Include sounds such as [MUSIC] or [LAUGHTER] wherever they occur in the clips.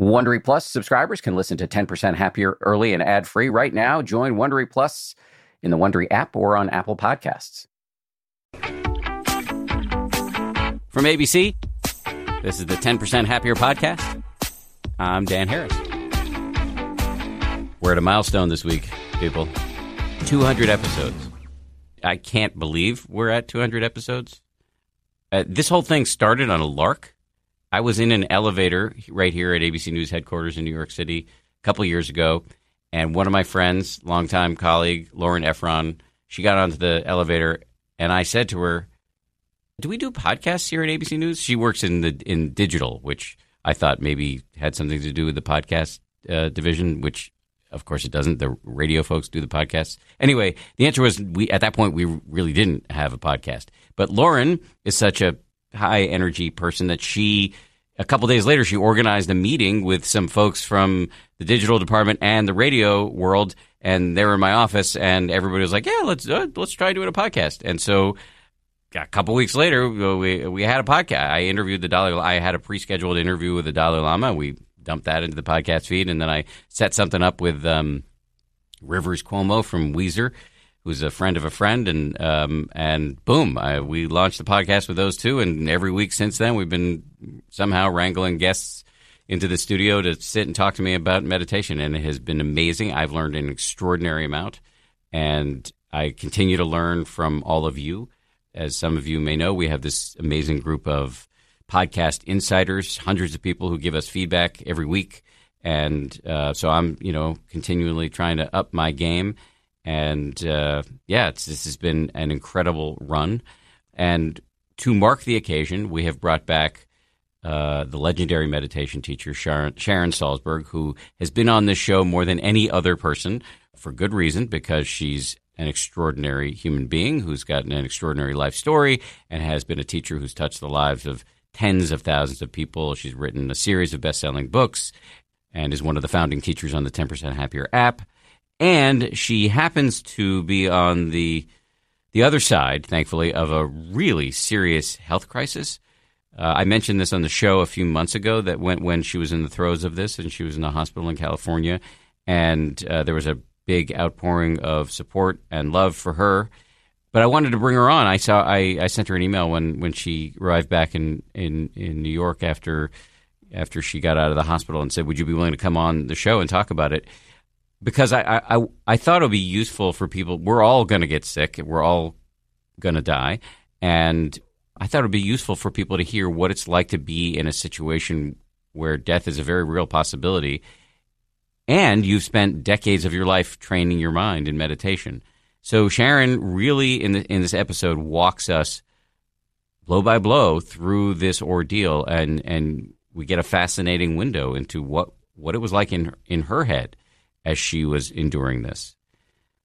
Wondery Plus subscribers can listen to 10% Happier early and ad free right now. Join Wondery Plus in the Wondery app or on Apple Podcasts. From ABC, this is the 10% Happier podcast. I'm Dan Harris. We're at a milestone this week, people 200 episodes. I can't believe we're at 200 episodes. Uh, this whole thing started on a lark. I was in an elevator right here at ABC News headquarters in New York City a couple years ago, and one of my friends, longtime colleague Lauren Effron, she got onto the elevator, and I said to her, "Do we do podcasts here at ABC News?" She works in the in digital, which I thought maybe had something to do with the podcast uh, division, which of course it doesn't. The radio folks do the podcasts. Anyway, the answer was we at that point we really didn't have a podcast. But Lauren is such a high energy person that she a couple days later she organized a meeting with some folks from the digital department and the radio world and they were in my office and everybody was like yeah let's uh, let's try doing a podcast. And so a couple weeks later we we had a podcast. I interviewed the dalai i had a pre-scheduled interview with the dalai lama. We dumped that into the podcast feed and then i set something up with um, rivers cuomo from weezer who's a friend of a friend, and um, and boom, I, we launched the podcast with those two, and every week since then, we've been somehow wrangling guests into the studio to sit and talk to me about meditation, and it has been amazing. I've learned an extraordinary amount, and I continue to learn from all of you. As some of you may know, we have this amazing group of podcast insiders, hundreds of people who give us feedback every week. And uh, so I'm, you know, continually trying to up my game and uh, yeah, this has been an incredible run. And to mark the occasion, we have brought back uh, the legendary meditation teacher, Sharon, Sharon Salzberg, who has been on this show more than any other person for good reason, because she's an extraordinary human being who's gotten an extraordinary life story and has been a teacher who's touched the lives of tens of thousands of people. She's written a series of best selling books and is one of the founding teachers on the 10% Happier app and she happens to be on the the other side, thankfully, of a really serious health crisis. Uh, I mentioned this on the show a few months ago that when when she was in the throes of this and she was in a hospital in California, and uh, there was a big outpouring of support and love for her. But I wanted to bring her on. I saw I, I sent her an email when, when she arrived back in, in, in New York after after she got out of the hospital and said, "Would you be willing to come on the show and talk about it?" Because I, I, I thought it would be useful for people. We're all going to get sick. We're all going to die. And I thought it would be useful for people to hear what it's like to be in a situation where death is a very real possibility. And you've spent decades of your life training your mind in meditation. So Sharon really in the, in this episode walks us blow by blow through this ordeal and and we get a fascinating window into what what it was like in in her head as she was enduring this.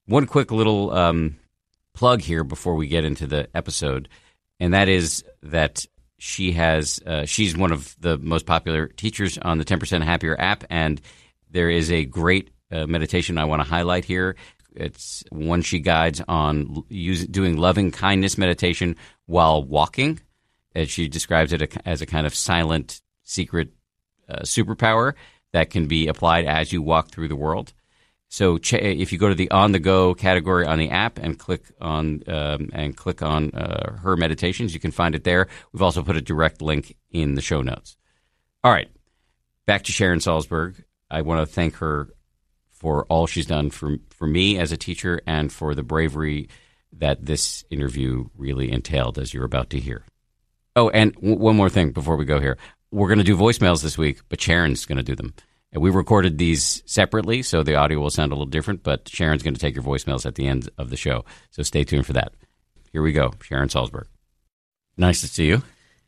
One quick little um, plug here before we get into the episode, and that is that she has uh, she's one of the most popular teachers on the 10% Happier app, and there is a great uh, meditation I want to highlight here. It's one she guides on use, doing loving kindness meditation while walking. As she describes it as a kind of silent, secret uh, superpower that can be applied as you walk through the world. So ch- if you go to the on the go category on the app and click on um, and click on uh, her meditations, you can find it there. We've also put a direct link in the show notes. All right, back to Sharon Salzberg. I want to thank her for all she's done for for me as a teacher and for the bravery that this interview really entailed, as you're about to hear. Oh, and w- one more thing before we go here we're going to do voicemails this week, but Sharon's going to do them. And we recorded these separately, so the audio will sound a little different, but Sharon's going to take your voicemails at the end of the show. So stay tuned for that. Here we go. Sharon Salzberg. Nice to see you.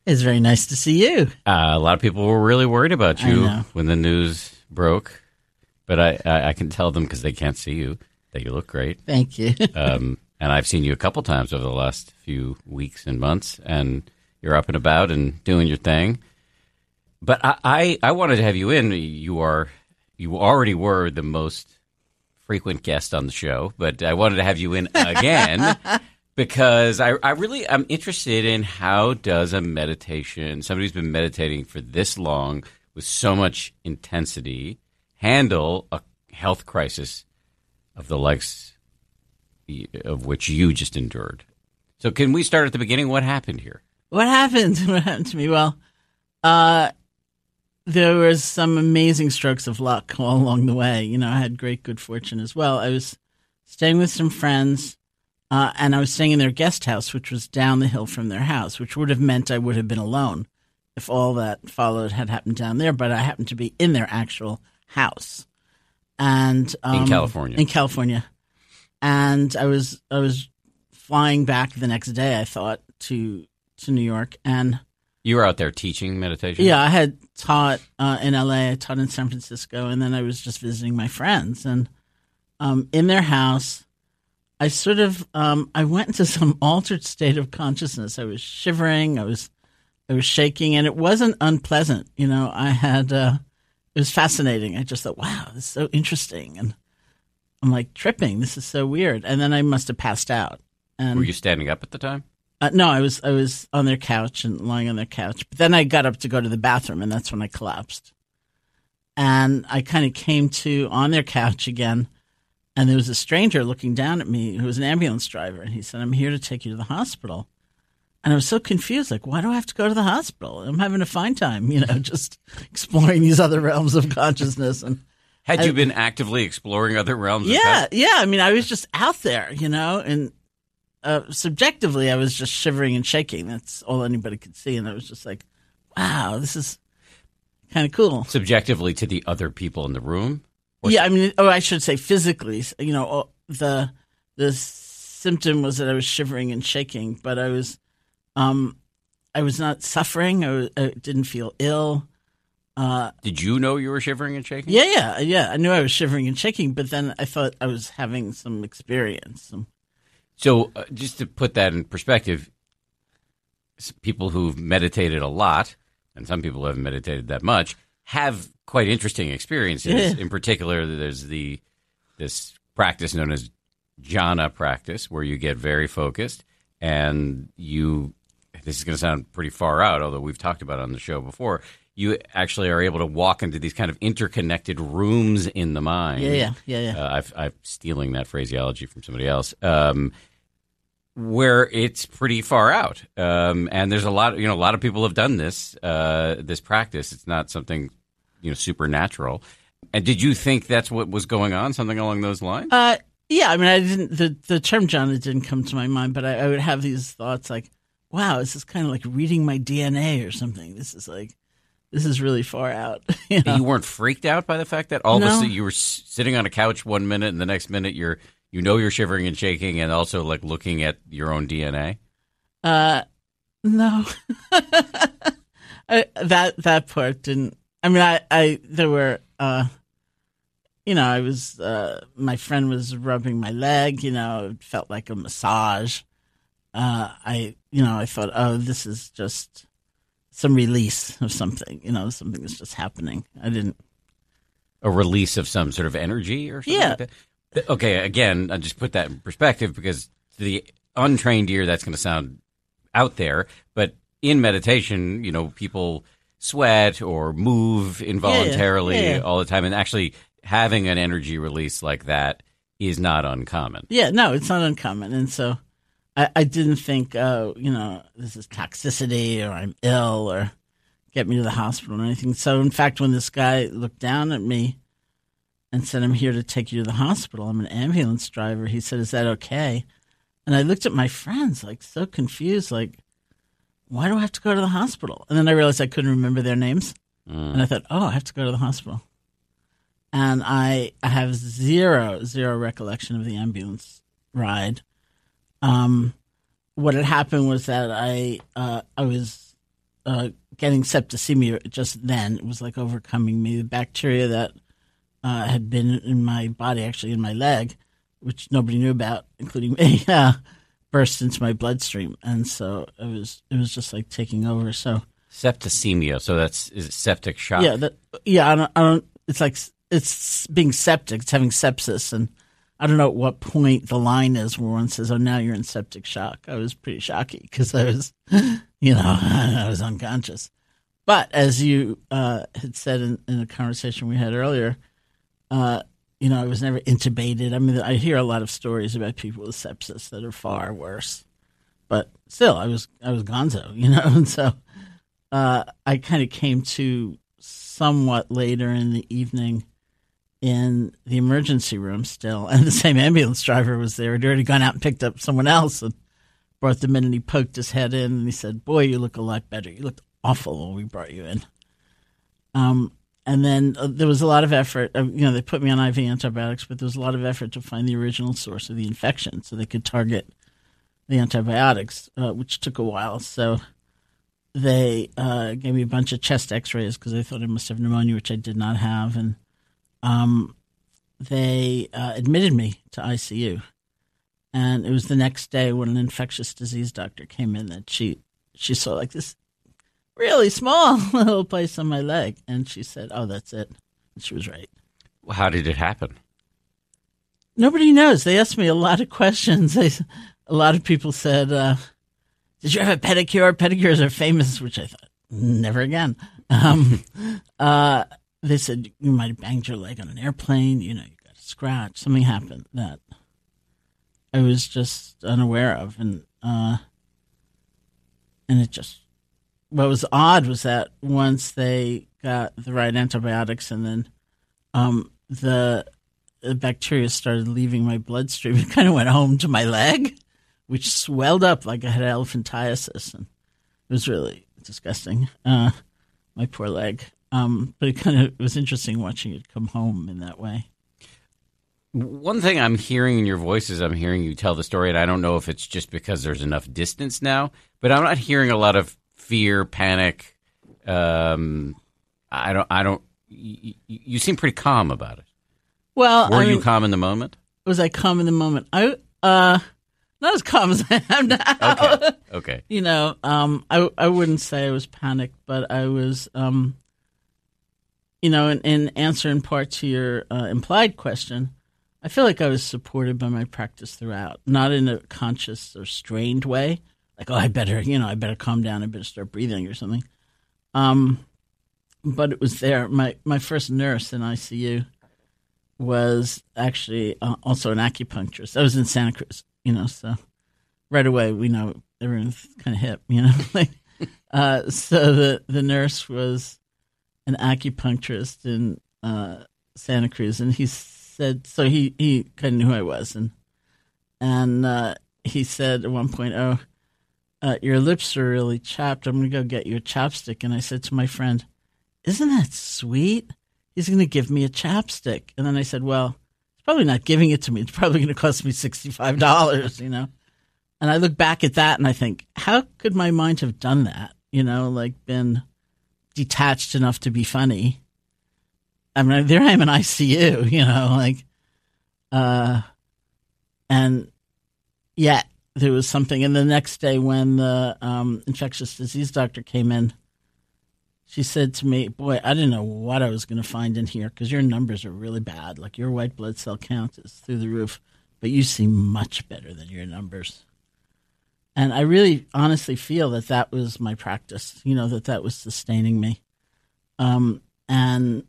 It's very nice to see you. Uh, a lot of people were really worried about you when the news broke, but I, I, I can tell them because they can't see you that you look great. Thank you. [LAUGHS] um, and I've seen you a couple times over the last few weeks and months, and you're up and about and doing your thing. But I, I, I wanted to have you in. You are you already were the most frequent guest on the show, but I wanted to have you in again [LAUGHS] because I, I really I'm interested in how does a meditation somebody who's been meditating for this long with so much intensity handle a health crisis of the likes of which you just endured. So, can we start at the beginning? What happened here? What happened? What [LAUGHS] happened to me? Well, uh, there was some amazing strokes of luck all along the way. You know, I had great good fortune as well. I was staying with some friends, uh, and I was staying in their guest house, which was down the hill from their house, which would have meant I would have been alone if all that followed had happened down there. But I happened to be in their actual house, and um, in California. In California, and I was I was flying back the next day. I thought to to New York, and you were out there teaching meditation. Yeah, I had taught uh, in LA. I taught in San Francisco, and then I was just visiting my friends. And um, in their house, I sort of um, I went into [LAUGHS] some altered state of consciousness. I was shivering. I was I was shaking, and it wasn't unpleasant. You know, I had uh, it was fascinating. I just thought, wow, this is so interesting, and I'm like tripping. This is so weird. And then I must have passed out. And were you standing up at the time? Uh, no, I was I was on their couch and lying on their couch. But then I got up to go to the bathroom, and that's when I collapsed. And I kind of came to on their couch again, and there was a stranger looking down at me who was an ambulance driver, and he said, "I'm here to take you to the hospital." And I was so confused, like, why do I have to go to the hospital? I'm having a fine time, you know, [LAUGHS] just exploring these other realms of consciousness. And had you been actively exploring other realms? Yeah, yeah. I mean, I was just out there, you know, and uh, subjectively, I was just shivering and shaking. That's all anybody could see, and I was just like, "Wow, this is kind of cool." Subjectively, to the other people in the room. yeah, I mean, oh, I should say physically. You know, the the symptom was that I was shivering and shaking, but I was, um, I was not suffering. I, I didn't feel ill. Uh, Did you know you were shivering and shaking? Yeah, yeah, yeah. I knew I was shivering and shaking, but then I thought I was having some experience, some so, uh, just to put that in perspective, people who've meditated a lot, and some people who haven't meditated that much, have quite interesting experiences. Yeah. In particular, there's the this practice known as jhana practice, where you get very focused and you. This is going to sound pretty far out, although we've talked about it on the show before. You actually are able to walk into these kind of interconnected rooms in the mind. Yeah, yeah, yeah. yeah. Uh, i am stealing that phraseology from somebody else. Um, where it's pretty far out. Um, and there's a lot, you know, a lot of people have done this uh, this practice. It's not something you know supernatural. And did you think that's what was going on? Something along those lines? Uh, yeah. I mean, I didn't. The the term jhana didn't come to my mind, but I, I would have these thoughts like, "Wow, this is kind of like reading my DNA or something. This is like." This is really far out. [LAUGHS] You, know? you weren't freaked out by the fact that all no. of a sudden you were sitting on a couch one minute and the next minute you're you know you're shivering and shaking, and also like looking at your own DNA. Uh, no, [LAUGHS] I, that that part didn't. I mean, I, I there were, uh, you know, I was, uh, my friend was rubbing my leg. You know, it felt like a massage. Uh, I, you know, I thought, oh, this is just some release of something. You know, something that's just happening. I didn't a release of some sort of energy or something yeah. Like Okay, again, I just put that in perspective because the untrained ear, that's going to sound out there. But in meditation, you know, people sweat or move involuntarily yeah, yeah. all the time, and actually having an energy release like that is not uncommon. Yeah, no, it's not uncommon, and so I, I didn't think, oh, you know, this is toxicity or I'm ill or get me to the hospital or anything. So, in fact, when this guy looked down at me and said, I'm here to take you to the hospital. I'm an ambulance driver. He said, Is that okay? And I looked at my friends, like so confused, like, why do I have to go to the hospital? And then I realized I couldn't remember their names. Mm. And I thought, oh, I have to go to the hospital. And I, I have zero, zero recollection of the ambulance ride. Um, what had happened was that I, uh, I was uh, getting septicemia just then. It was like overcoming me. The bacteria that uh, had been in my body, actually in my leg, which nobody knew about, including me, [LAUGHS] uh, burst into my bloodstream, and so it was it was just like taking over. So septicemia. So that's is it septic shock? Yeah, that, yeah. I don't, I don't. It's like it's being septic. It's having sepsis, and I don't know at what point the line is where one says, "Oh, now you're in septic shock." I was pretty shocky because I was, [LAUGHS] you know, [LAUGHS] I was unconscious. but as you uh, had said in, in a conversation we had earlier, uh, you know, I was never intubated. I mean, I hear a lot of stories about people with sepsis that are far worse, but still, I was I was Gonzo, [LAUGHS] you know, and so uh, I kind of came to somewhat later in the evening in the emergency room still, and the same ambulance driver was there. He'd already gone out and picked up someone else and brought them in, and he poked his head in and he said, "Boy, you look a lot better. You looked awful when we brought you in." Um, and then uh, there was a lot of effort. Uh, you know, they put me on IV antibiotics, but there was a lot of effort to find the original source of the infection, so they could target the antibiotics, uh, which took a while. So they uh, gave me a bunch of chest X-rays because they thought I must have pneumonia, which I did not have, and um, they uh, admitted me to ICU. And it was the next day when an infectious disease doctor came in that she she saw like this really small [LAUGHS] little place on my leg, and she said, "Oh, that's it." And she was right. How did it happen? Nobody knows. They asked me a lot of questions. [LAUGHS] They, a lot of people said, uh, "Did you have a pedicure?" Pedicures are famous, which I thought never again. [LAUGHS] Um, uh, they said you might have banged your leg on an airplane. You know, you got a scratch. Something happened that I was just unaware of, and uh, and it just what was odd was that once they got the right antibiotics, and then um, the, the bacteria started leaving my bloodstream, [LAUGHS] it kind of went home to my leg, which swelled up like I had elephantiasis, and it was really disgusting. Uh, my poor leg. Um, but it kind of was interesting watching it come home in that way. One thing I'm hearing in your voice is I'm hearing you tell the story, and I don't know if it's just because there's enough distance now, but I'm not hearing a lot of fear, panic. Um, I don't. I don't. You, you seem pretty calm about it. Well, were I you calm in the moment? Was I calm in the moment? I uh, not as calm as [LAUGHS] I am now. Okay. Okay. [LAUGHS] you know, um, I I wouldn't say I was panicked, but I was, um, you know, in, in answer in part to your uh, implied question, I feel like I was supported by my practice throughout, not in a conscious or strained way, like oh, I better, you know, I better calm down, I better start breathing or something. Um, but it was there. My my first nurse in ICU was actually uh, also an acupuncturist. I was in Santa Cruz, you know, so right away we know everyone's kind of hip, you know. [LAUGHS] like, uh, so the the nurse was an acupuncturist in uh, Santa Cruz, and he said so. He he kind of knew who I was, and and uh, he said at one point, "Oh, uh, your lips are really chapped. I'm going to go get you a chapstick." And I said to my friend, "Isn't that sweet?" He's going to give me a chapstick, and then I said, "Well." he's Probably not giving it to me. It's probably going to cost me sixty-five dollars, you know. And I look back at that and I think, how could my mind have done that? You know, like been detached enough to be funny. I mean, there I am in ICU, [LAUGHS] you know, like, uh, and yet there was something. And the next day, when the um, infectious disease doctor came in, she said to me, Boy, I didn't know what I was going to find in here because your numbers are really bad. Like, your white blood cell count is through the roof, but you seem much better than your numbers. And I really honestly feel that that was my practice, you know, that that was sustaining me um, and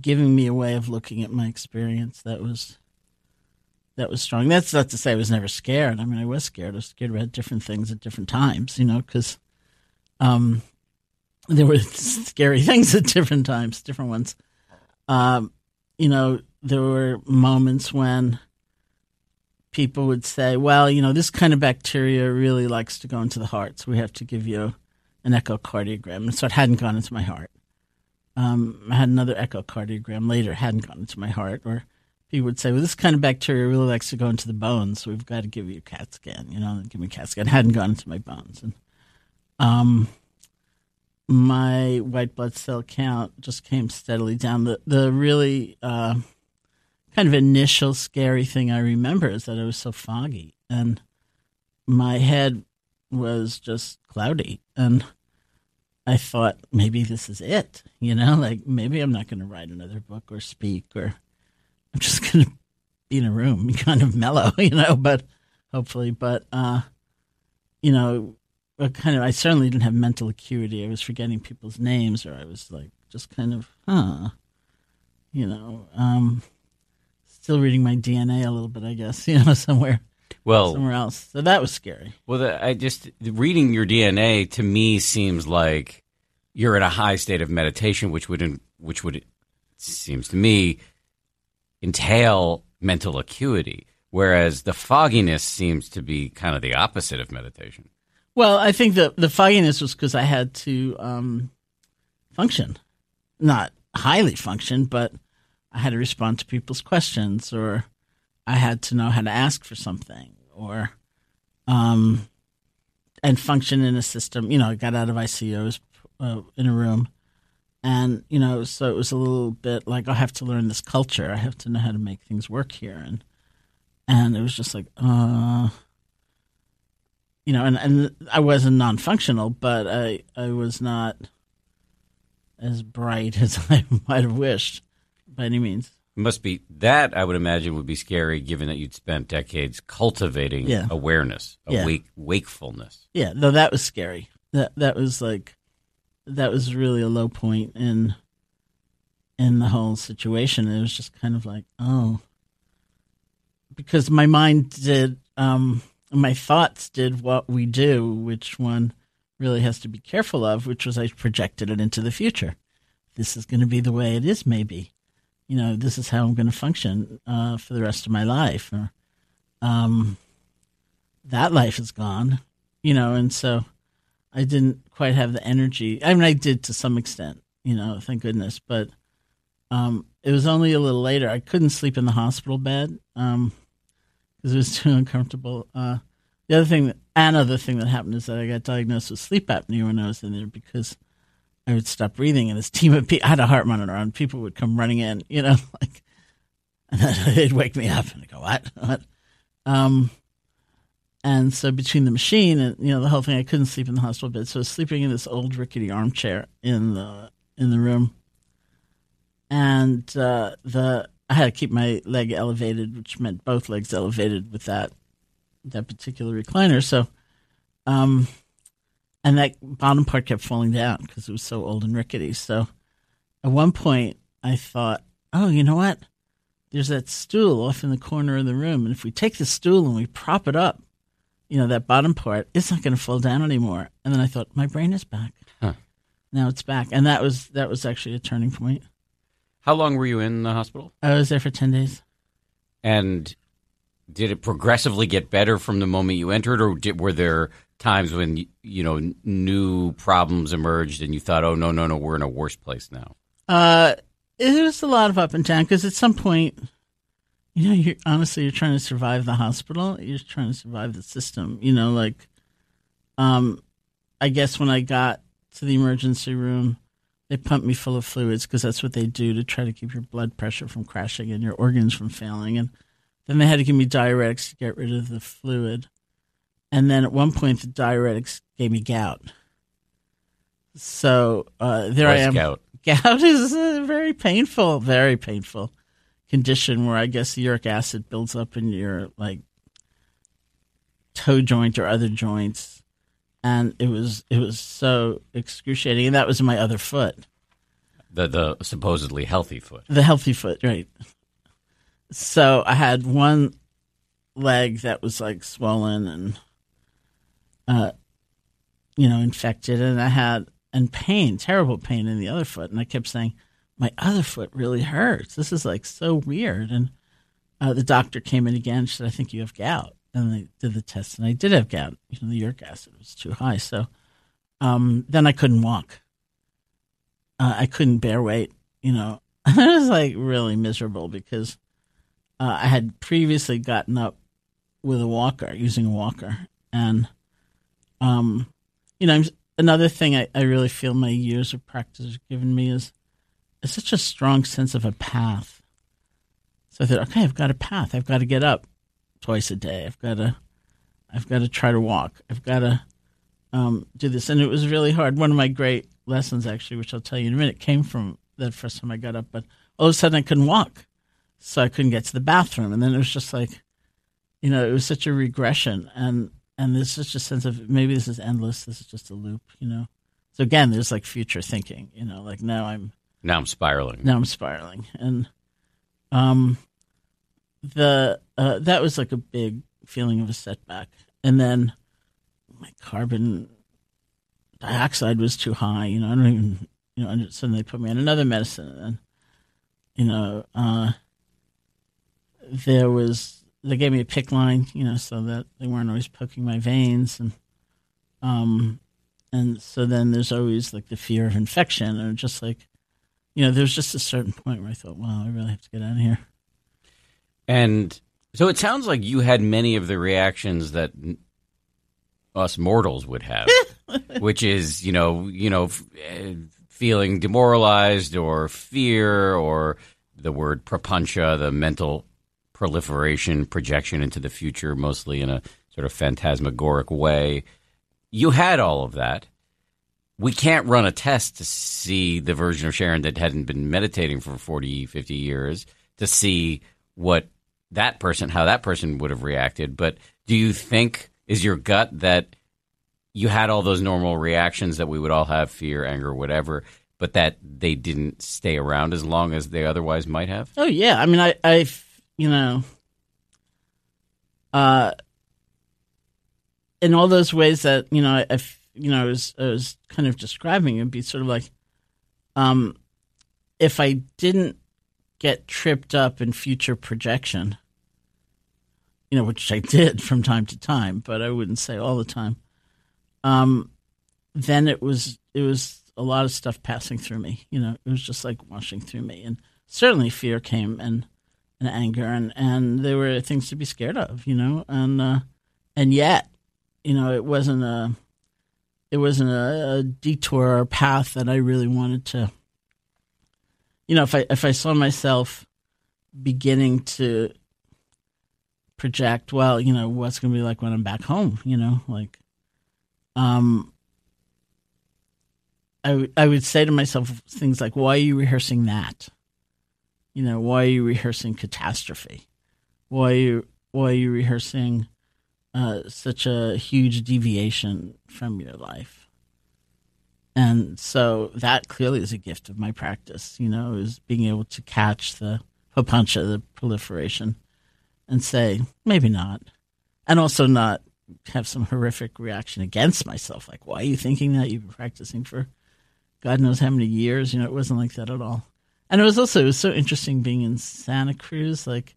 giving me a way of looking at my experience that was that was strong. That's not to say I was never scared. I mean, I was scared. I was scared about different things at different times, you know, because um, there were [LAUGHS] scary things at different times, different ones. Um, you know, there were moments when people would say, well, you know, this kind of bacteria really likes to go into the heart, so we have to give you an echocardiogram. And so it hadn't gone into my heart. Um, I had another echocardiogram later, hadn't gone into my heart. Or people would say, well, this kind of bacteria really likes to go into the bones, so we've got to give you a CAT scan, you know, give me a CAT scan. It hadn't gone into my bones. And um, my white blood cell count just came steadily down. The, the really... Uh, kind of initial scary thing I remember is that it was so foggy and my head was just cloudy and I thought maybe this is it, you know, like maybe I'm not going to write another book or speak or I'm just going to be in a room, [LAUGHS] kind of mellow, [LAUGHS] you know, but hopefully, but uh, you know, kind of. I certainly didn't have mental acuity. I was forgetting people's names, or I was like just kind of, huh, you know. Um, still reading my DNA a little bit, I guess, [LAUGHS] you know, somewhere Well, somewhere else. So that was scary. well, the, I just reading your DNA to me seems like you're in a high state of meditation, which wouldn't, which would seems to me entail mental acuity, whereas the fogginess seems to be kind of the opposite of meditation. Well, I think the the fogginess was because I had to um, function, not highly function, but I had to respond to people's questions, or I had to know how to ask for something, or um, and function in a system. You know, I got out of ICU, I was uh, in a room, and you know, so it was a little bit like I have to learn this culture. I have to know how to make things work here, and and it was just like, uh, you know, and, and I wasn't non-functional, but I I was not as bright [LAUGHS] as I might have wished by any means. It must be that I would imagine would be scary, given that you'd spent decades cultivating Yeah. awareness, Yeah. awake, wakefulness. Yeah, no, that was scary. That that was like that was really a low point in in the whole situation. It was just kind of like, oh, because my mind did, um, my thoughts did what we do, which one really has to be careful of, which was I projected it into the future. This is going to be the way it is, maybe. You know, this is how I'm going to function uh, for the rest of my life. Or, um, that life is gone, you know, and so I didn't quite have the energy. I mean, I did to some extent, you know, thank goodness, but um, it was only a little later. I couldn't sleep in the hospital bed because it was [LAUGHS] too uncomfortable. Uh, the other thing, another thing that happened is that I got diagnosed with sleep apnea when I was in there because I would stop breathing, and this team of people, I had a heart monitor on. People would come running in, you know, [LAUGHS] like, [LAUGHS] and they'd wake me up and I'd go, "What? What?" Um, and so between the machine and you know the whole thing, I couldn't sleep in the hospital bed, so I was sleeping in this old rickety armchair in the in the room, and uh, the I had to keep my leg elevated, which meant both legs elevated with that that particular recliner. So, um, and that bottom part kept falling down because it was so old and rickety. So, at one point, I thought, oh, you know what? There's that stool off in the corner of the room, and if we take the stool and we prop it up, you know, that bottom part, it's not going to fall down anymore. And then I thought, my brain is back. Huh. Now it's back, and that was that was actually a turning point. How long were you in the hospital? I was there for ten days. And did it progressively get better from the moment you entered, or did, were there times when you know new problems emerged and you thought, "Oh no, no, no, we're in a worse place now"? Uh, it was a lot of up and down because at some point, you know, you're honestly you're trying to survive the hospital. You're trying to survive the system. You know, like, um, I guess when I got to the emergency room, they pumped me full of fluids because that's what they do to try to keep your blood pressure from crashing and your organs from failing. And then they had to give me diuretics to get rid of the fluid. And then at one point, the diuretics gave me gout. So uh, there I am. Scout. [LAUGHS] Gout is a very painful, very painful condition where I guess uric acid builds up in your like toe joint or other joints, and it was it was so excruciating. And that was my other foot, the the supposedly healthy foot. the healthy foot, right? So I had one leg that was like swollen and, uh, you know, infected, and I had and pain, terrible pain in the other foot, and I kept saying, "My other foot really hurts. This is like so weird." And uh, the doctor came in again. She said, "I think you have gout." And they did the test, and I did have gout. You know, the uric acid was too high, so um, then I couldn't walk. Uh, I couldn't bear weight. You know, [LAUGHS] I was like really miserable because uh, I had previously gotten up with a walker, using a walker, and um, you know, another thing I, I really feel my years of practice have given me is, is such a strong sense of a path. So I thought, okay, I've got a path. I've got to get up twice a day. I've got to, I've got to try to walk. I've got to um, do this, and it was really hard. One of my great lessons, actually, which I'll tell you in a minute, came from that first time I got up. But all of a sudden, I couldn't walk, so I couldn't get to the bathroom, and then it was just like, you know, it was such a regression, and and there's such a sense of maybe this is endless. This is just a loop, you know. So again, there's like future thinking, you know, like now I'm Now I'm spiraling. now I'm spiraling, and um, the uh, that was like a big feeling of a setback, and then my carbon dioxide was too high. You know, I don't even you know. and Suddenly, they put me on another medicine, and you know, uh, there was they gave me a PICC line, you know, so that they weren't always poking my veins, and um, and so then there's always like the fear of infection, and just like you know, there's just a certain point where I thought, wow, I really have to get out of here. And so it sounds like you had many of the reactions that us mortals would have, [LAUGHS] which is, you know, you know, eh, feeling demoralized or fear or the word papancha, the mental proliferation, projection into the future, mostly in a sort of phantasmagoric way. You had all of that. We can't run a test to see the version of Sharon that hadn't been meditating for 40, 50 years to see what that person, how that person would have reacted. But do you think, is your gut that you had all those normal reactions that we would all have fear, anger, whatever, but that they didn't stay around as long as they otherwise might have? Oh yeah, I mean, I, I, you know, uh, in all those ways that you know, I, I you know, I was, I was kind of describing, it'd be sort of like, um, if I didn't get tripped up in future projection, you know, which I did from time to time, but I wouldn't say all the time. Um, then it was it was a lot of stuff passing through me. You know, it was just like washing through me, and certainly fear came and and anger, and and there were things to be scared of. You know, and uh, and yet, you know, it wasn't a it wasn't a, a detour or path that I really wanted to. You know, if I if I saw myself beginning to project, well, you know, what's going to be like when I'm back home, you know, like, um, I, w- I would say to myself things like, why are you rehearsing that? You know, why are you rehearsing catastrophe? Why are you, why are you rehearsing uh, such a huge deviation from your life? And so that clearly is a gift of my practice, you know, is being able to catch the papancha, the proliferation, and say, maybe not. And also not have some horrific reaction against myself. Like, why are you thinking that? You've been practicing for God knows how many years. You know, it wasn't like that at all. And it was also, it was so interesting being in Santa Cruz. Like,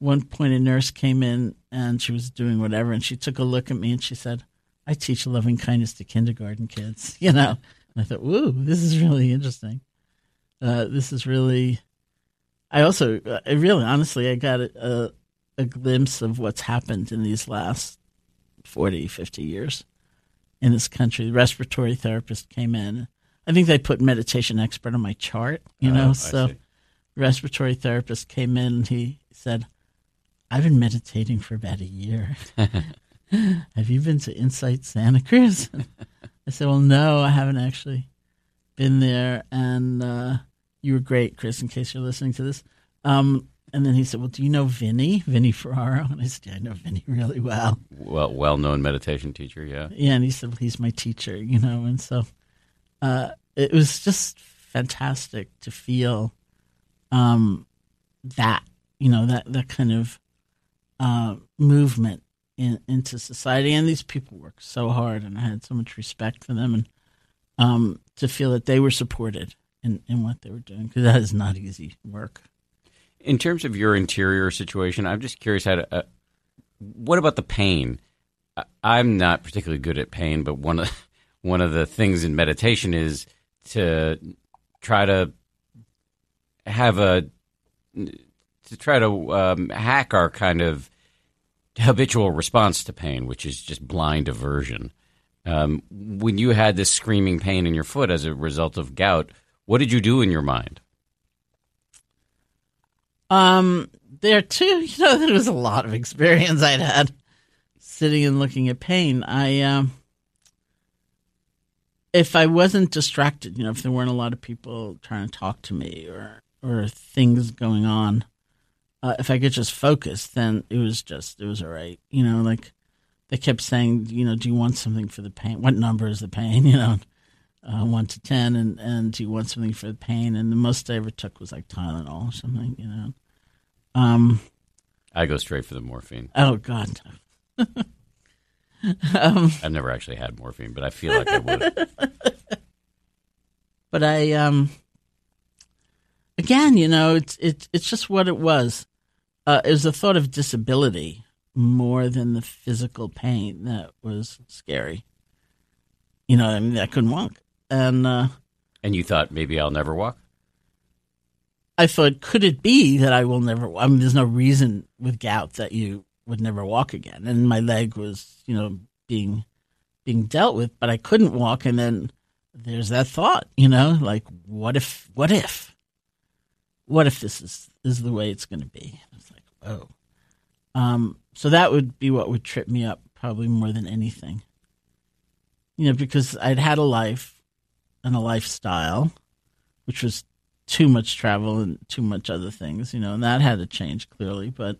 one point a nurse came in and she was doing whatever, and she took a look at me and she said, I teach loving kindness to kindergarten kids, [LAUGHS] you know. And I thought, woo, this is really interesting. Uh, this is really. I also, uh, I really, honestly, I got a, a, a glimpse of what's happened in these last 40, 50 years in this country. The respiratory therapist came in. I think they put meditation expert on my chart, you Oh, know. I so, respiratory therapist came in and he said, I've been meditating for about a year. [LAUGHS] Have you been to Insight Santa Cruz? [LAUGHS] I said, Well, no, I haven't actually been there. And uh, you were great, Chris, in case you're listening to this. Um, and then he said, Well, do you know Vinny, Vinny Ferraro? And I said, Yeah, I know Vinny really well. Well, well-known meditation teacher, yeah. Yeah, and he said, well, he's my teacher, you know, and so uh, it was just fantastic to feel um, that, you know, that that kind of uh, movement in, into society. And these people worked so hard, and I had so much respect for them, and um, to feel that they were supported in, in what they were doing, because that is not easy work. In terms of your interior situation, I'm just curious how to. Uh, what about the pain? I- I'm not particularly good at pain, but one of [LAUGHS] one of the things in meditation is to try to have a to try to um, hack our kind of habitual response to pain, which is just blind aversion. Um, when you had this screaming pain in your foot as a result of gout, what did you do in your mind? Um, there too, [LAUGHS] you know, there was a lot of experience I'd had sitting and looking at pain. I, um, if I wasn't distracted, you know, if there weren't a lot of people trying to talk to me or or things going on, uh, if I could just focus, then it was just it was all right. You know, like they kept saying, you know, do you want something for the pain? What number is the pain? [LAUGHS] You know, uh, one to ten, and and do you want something for the pain? And the most I ever took was like Tylenol or something. You know. Um. I go straight for the morphine. Oh God. [LAUGHS] um, I've never actually had morphine, but I feel like I would. [LAUGHS] but I um again, you know, it's it's it's just what it was. Uh, it was the thought of disability more than the physical pain that was scary. You know, I mean, I couldn't walk, and uh, and you thought maybe I'll never walk. I thought, could it be that I will never? I mean, there's no reason with gout that you would never walk again, and my leg was, you know, being being dealt with, but I couldn't walk, and then there's that thought, you know, like what if, what if, what if this is is the way it's going to be? It's like, whoa. Um, so that would be what would trip me up probably more than anything. You know, because I'd had a life and a lifestyle, which was too much travel and too much other things, you know, and that had to change clearly, but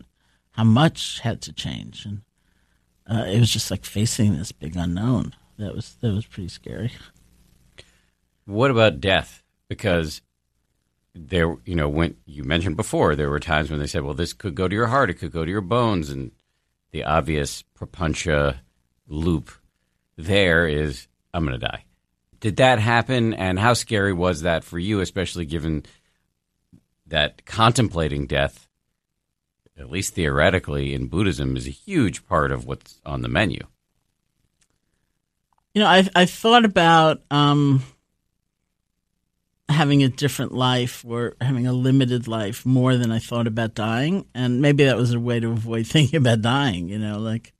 how much had to change. And uh, it was just like facing this big unknown. That was that was pretty scary. What about death? Because there, you know, when you mentioned before, there were times when they said, "Well, this could go to your heart, it could go to your bones," and the obvious papancha loop there is I'm going to die. Did that happen, and how scary was that for you, especially given that contemplating death, at least theoretically, in Buddhism, is a huge part of what's on the menu? You know, I I thought about um, having a different life or having a limited life more than I thought about dying. And maybe that was a way to avoid [LAUGHS] thinking about dying, you know, like,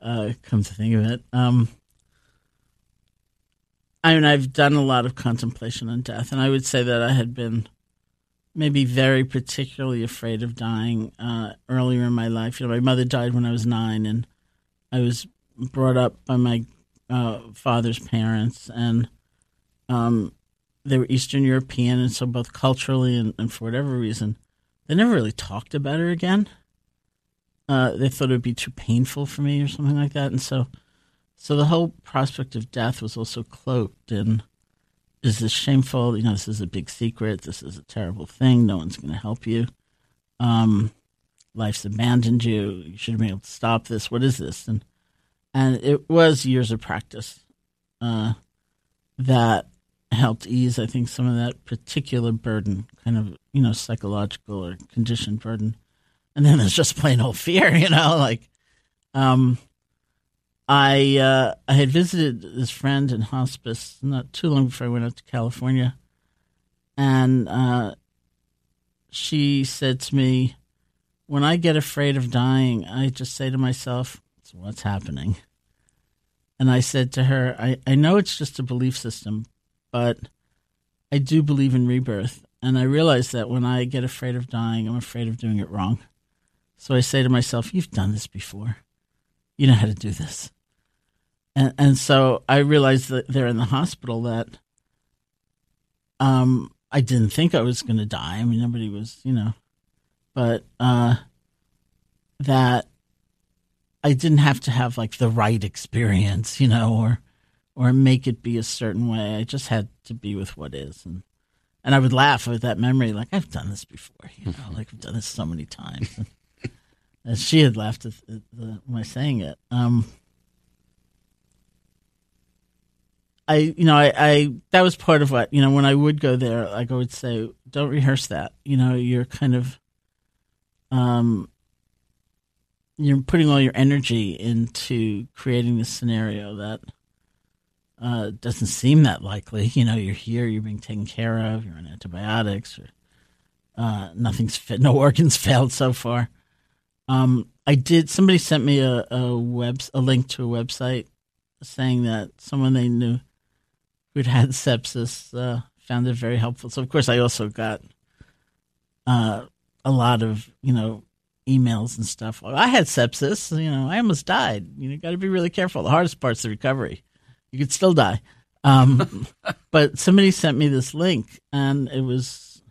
uh, come to think of it. Um, I mean, I've done a lot of contemplation on death, and I would say that I had been maybe very particularly afraid of dying uh, earlier in my life. You know, my mother died when I was nine, and I was brought up by my uh, father's parents, and um, they were Eastern European, and so both culturally and, and for whatever reason, they never really talked about her again. Uh, they thought it would be too painful for me or something like that, and so, so the whole prospect of death was also cloaked in is this shameful? You know, this is a big secret. This is a terrible thing. No one's going to help you. Um, life's abandoned you. You should have been able to stop this. What is this? And and it was years of practice uh, that helped ease, I think, some of that particular burden, kind of, you know, psychological or conditioned burden. And then there's just plain old fear, [LAUGHS] you know, like, um, I uh, I had visited this friend in hospice not too long before I went out to California, and uh, she said to me, "When I get afraid of dying, I just say to myself, what's happening?" And I said to her, I, I know it's just a belief system, but I do believe in rebirth. And I realize that when I get afraid of dying, I'm afraid of doing it wrong. So I say to myself, You've done this before. You know how to do this. And, and so I realized that they're in the hospital that um, I didn't think I was going to die. I mean, nobody was, you know, but uh, that I didn't have to have like the right experience, you know, or or make it be a certain way. I just had to be with what is, and and I would laugh with that memory, like I've done this before, you know, like I've done this so many times. [LAUGHS] And, she had laughed at, at the, my saying it. Um, I, you know, I, I, that was part of what, you know, when I would go there, like I would say, don't rehearse that. You know, you're kind of, um, you're putting all your energy into creating this scenario that uh, doesn't seem that likely. You know, you're here, you're being taken care of, you're on antibiotics, or uh, nothing's fit, no [LAUGHS] organs failed so far. Um, I did. Somebody sent me a, a web a link to a website saying that someone they knew who'd had sepsis uh, found it very helpful. So of course, I also got uh, a lot of you know emails and stuff. Well, I had sepsis. You know, I almost died. You know, got to be really careful. The hardest part's the recovery you could still die. Um, [LAUGHS] but somebody sent me this link, and it was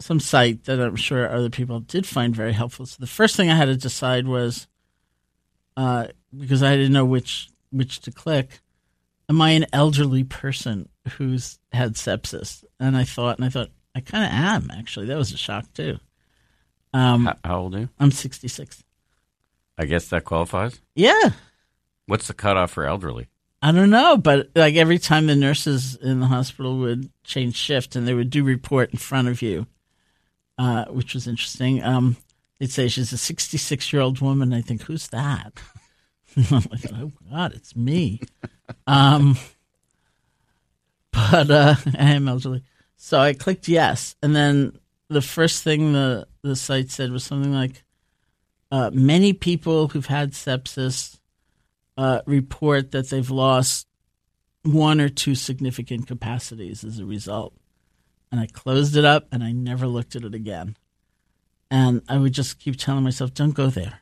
some site that I'm sure other people did find very helpful. So the first thing I had to decide was, uh, because I didn't know which which to click. Am I an elderly person who's had sepsis? And I thought, and I thought, I kind of am actually. That was a shock too. Um, How, how old are you? I'm 66. I guess that qualifies. Yeah, What's the cutoff for elderly? I don't know, but like every time the nurses in the hospital would change shift and they would do report in front of you, uh, which was interesting. Um, they'd say she's a 66 year old woman. I think, who's that? [LAUGHS] I'm oh God, it's me. um, [LAUGHS] but uh, [LAUGHS] I am elderly, so I clicked yes, and then the first thing the the site said was something like, uh, "Many people who've had sepsis uh, report that they've lost one or two significant capacities as a result." And I closed it up, and I never looked at it again. And I would just keep telling myself, "Don't go there."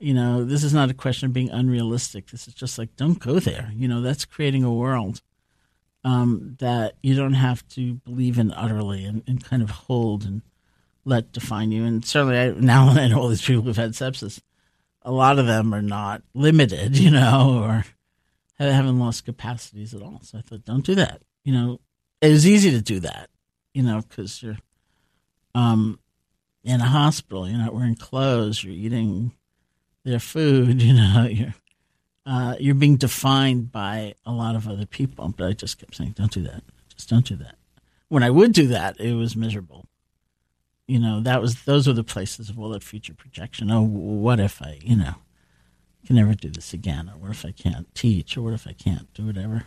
You know, this is not a question of being unrealistic. This is just like, don't go there. You know, that's creating a world um, that you don't have to believe in utterly and, and kind of hold and let define you. And certainly, I, now [LAUGHS] I know all these people who've had sepsis, a lot of them are not limited, [LAUGHS] you know, or haven't lost capacities at all. So I thought, don't do that. You know, it was easy to do that, you know, because you're um, in a hospital, you're not wearing clothes, you're eating their food, [LAUGHS] you know, you're uh, you're being defined by a lot of other people. But I just kept saying, don't do that. Just don't do that. When I would do that, it was miserable. You know, that was those were the places of all that future projection. Oh, what if I, you know, can never do this again, or what if I can't teach, or what if I can't do whatever.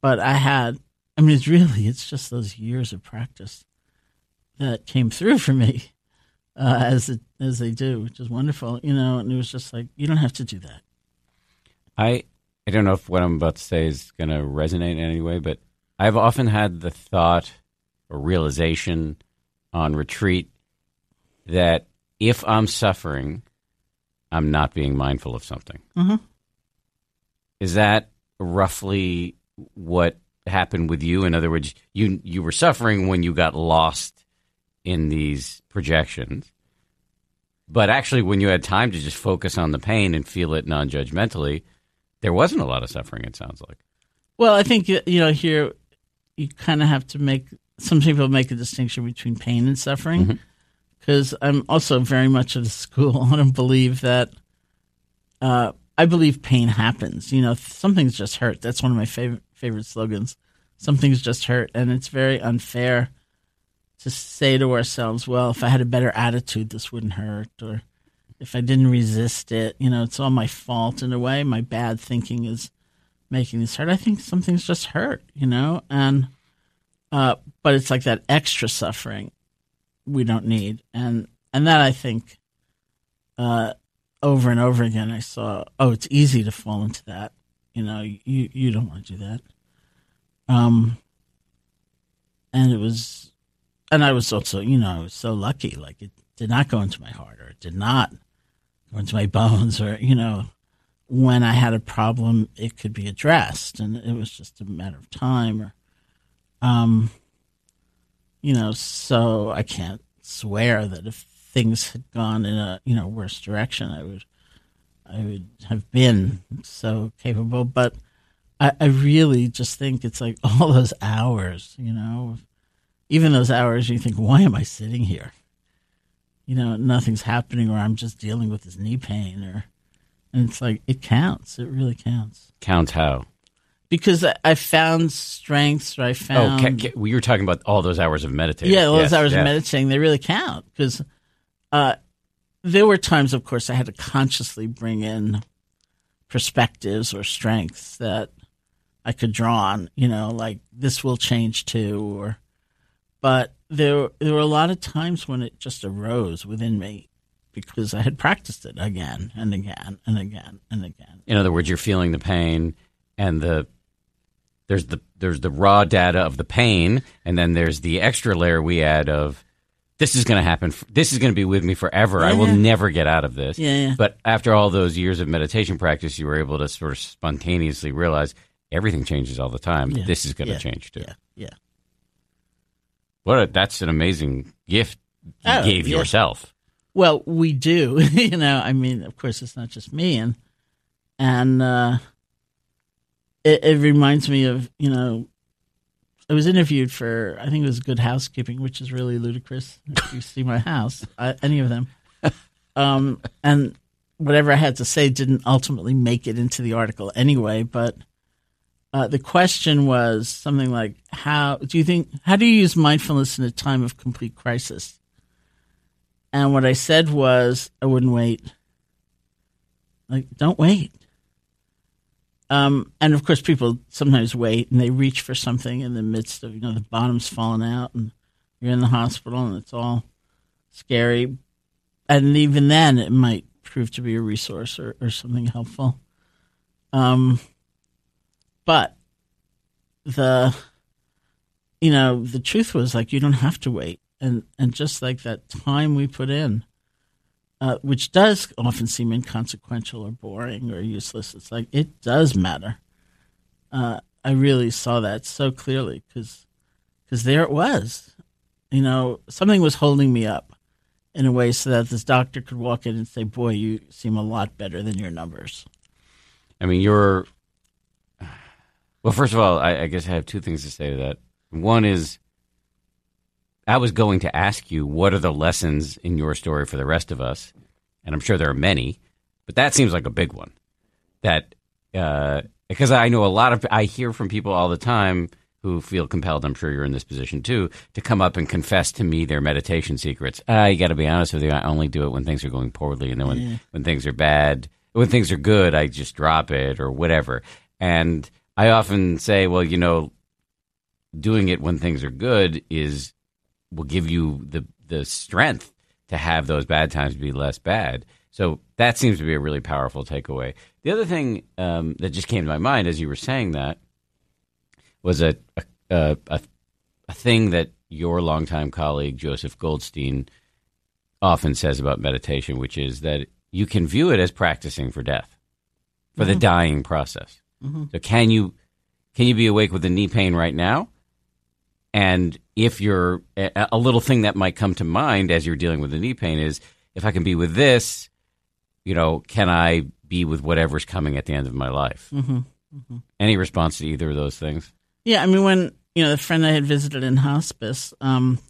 But I had, I mean, it's really, it's just those years of practice that came through for me uh, as it, as they do, which is wonderful, you know. And it was just like you don't have to do that. I I don't know if what I'm about to say is going to resonate in any way, but I've often had the thought or realization on retreat that if I'm suffering, I'm not being mindful of something. Mhm. Is that roughly what happened with you? In other words, you you were suffering when you got lost in these projections. But actually, when you had time to just focus on the pain and feel it non judgmentally, there wasn't a lot of suffering, it sounds like. Well, I think you know here you kind of have to make some people make a distinction between pain and suffering because I'm also very much of the school. [LAUGHS] I don't believe that. Uh, I believe pain happens. You know, something's just hurt. That's one of my favorite favorite slogans. Something's just hurt, and it's very unfair to say to ourselves, "Well, if I had a better attitude, this wouldn't hurt," or if I didn't resist it, you know, it's all my fault in a way. My bad thinking is making this hurt. I think something's just hurt, you know, and uh, but it's like that extra suffering we don't need, and and that I think uh, over and over again I saw. Oh, it's easy to fall into that. You know, you you don't want to do that. Um, and it was, and I was also, you know, I was so lucky. Like it did not go into my heart, or it did not go into my [LAUGHS] bones, or you know, when I had a problem, it could be addressed, and it was just a matter of time. Or, um, you know, so I can't swear that if things had gone in a you know worse direction, I would, I would have been so capable. But I, I really just think it's like [LAUGHS] all those hours, you know, even those hours you think, why am I sitting here? You know, nothing's happening, or I'm just dealing with this knee pain, or and it's like it counts. It really counts Counts how? Because I, I found strengths. Or I Oh, found ca- ca- you were talking about all those hours of meditating. yeah, all Yes, those hours yes. of meditating they really count because uh, there were times, of course, I had to consciously bring in perspectives or strengths that I could draw on. You know, like this will change too, or but there there were a lot of times when it just arose within me because I had practiced it again and again and again and again. In other words, you're feeling the pain, and the there's the there's the raw data of the pain, and then there's the extra layer we add of this is going to happen. f- This is going to be with me forever. I will Yeah. never get out of this. Yeah, yeah. But after all those years of meditation practice, you were able to sort of spontaneously realize everything changes all the time. Yeah. This is going to Yeah. change too. Yeah, yeah. What a, that's an amazing gift you Oh, gave yeah. yourself. Well, we do. [LAUGHS] you know, I mean, of course, it's not just me, and and uh, it, it reminds me of you know, I was interviewed for I think it was Good Housekeeping, which is really ludicrous. If you see my house, [LAUGHS] I, any of them, um, and whatever I had to say didn't ultimately make it into the article anyway. But uh, the question was something like, "How do you think? How do you use mindfulness in a time of complete crisis?" And what I said was, I wouldn't wait. Like, don't wait. Um, and of course, people sometimes wait and they reach for something in the midst of, you know, the bottom's falling out and you're in the hospital and it's all scary. And even then, it might prove to be a resource or, or something helpful. Um, but the, you know, the truth was like, you don't have to wait and and just like that time we put in, uh, which does often seem inconsequential or boring or useless, it's like it does matter. Uh, I really saw that so clearly because because there it was, you know, something was holding me up in a way so that this doctor could walk in and say, "Boy, you seem a lot better than your numbers." I mean, you're. Well, first of all, I, I guess I have two things to say to that. One is I was going to ask you what are the lessons in your story for the rest of us, and I'm sure there are many, but that seems like a big one. That uh, because I know a lot of I hear from people all the time who feel compelled. I'm sure you're in this position too to come up and confess to me their meditation secrets. I uh, got to be honest with you. I only do it when things are going poorly, and then when yeah. when things are bad, when things are good, I just drop it or whatever. And I often say, well, you know, doing it when things are good is will give you the the strength to have those bad times be less bad. So that seems to be a really powerful takeaway. The other thing um, that just came to my mind as you were saying that was a a, a, a thing that your longtime colleague Joseph Goldstein often says about meditation, which is that you can view it as practicing for death, for mm-hmm. the dying process. Mm-hmm. So can you can you be awake with the knee pain right now? And if you're a little thing that might come to mind as you're dealing with the knee pain is if I can be with this, you know, can I be with whatever's coming at the end of my life? Mm-hmm. Mm-hmm. Any response to either of those things? Yeah, I mean, when you know the friend I had visited in hospice, um,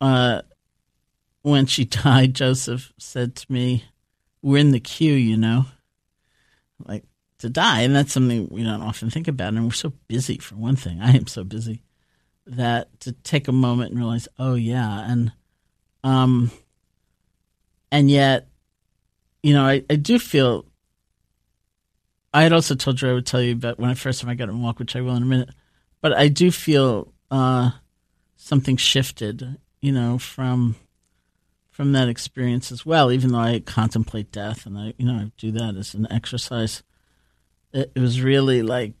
uh, when she [LAUGHS] died, Joseph said to me, "We're in the queue," you know, like to die, and that's something we don't often think about. And we're so busy. For one thing, I am so busy that to take a moment and realize, oh yeah, and um, and yet, you know, I, I do feel. I had also told you I would tell you about when I first time I got on walk, which I will in a minute, but I do feel uh, something shifted, you know, from from that experience as well. Even though I contemplate death and I, you know, I do that as an exercise, it, it was really like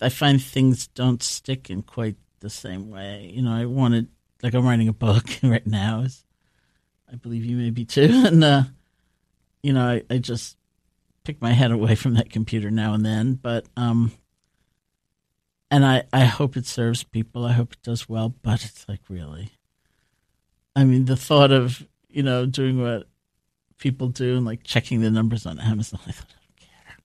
I find things don't stick in quite the same way. You know, I wanted like I'm writing a book [LAUGHS] right now. As I believe you may be too, [LAUGHS] and uh, you know, I, I just pick my head away from that computer now and then. But um, and I I hope it serves people. I hope it does well. But it's like really, I mean, the thought of you know doing what people do and like checking the numbers on Amazon. [LAUGHS] I thought I don't care.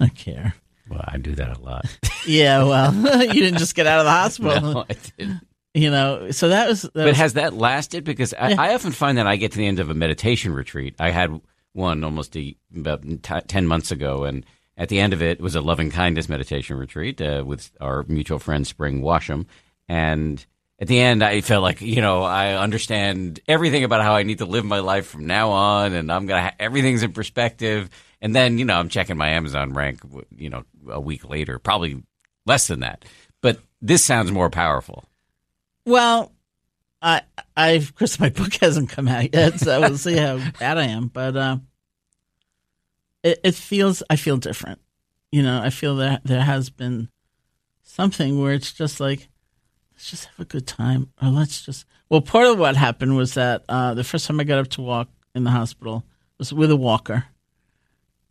I don't care. Well, I do that a lot. [LAUGHS] yeah, well, [LAUGHS] you didn't just get out of the [LAUGHS] hospital. No, I didn't. You know, so that was. That but was, has that lasted? Because I, yeah. I, often find that I get to the end of a meditation retreat. I had one almost a, about t- 10 months ago, and at the end of it, it was a loving kindness meditation retreat uh, with our mutual friend Spring Washam. And at the end, I felt like, you know, I understand everything about how I need to live my life from now on, and I'm going to, ha- everything's in perspective and then, you know, I'm checking my Amazon rank, you know, a week later, probably less than that. But this sounds more powerful. Well, I, I, of course, [LAUGHS] my book hasn't come out yet, so we'll see how [LAUGHS] bad I am. But uh, it, it feels, I feel different. You know, I feel that there has been something where it's just like, let's just have a good time, or let's just. Well, part of what happened was that uh, the first time I got up to walk in the hospital was with a walker,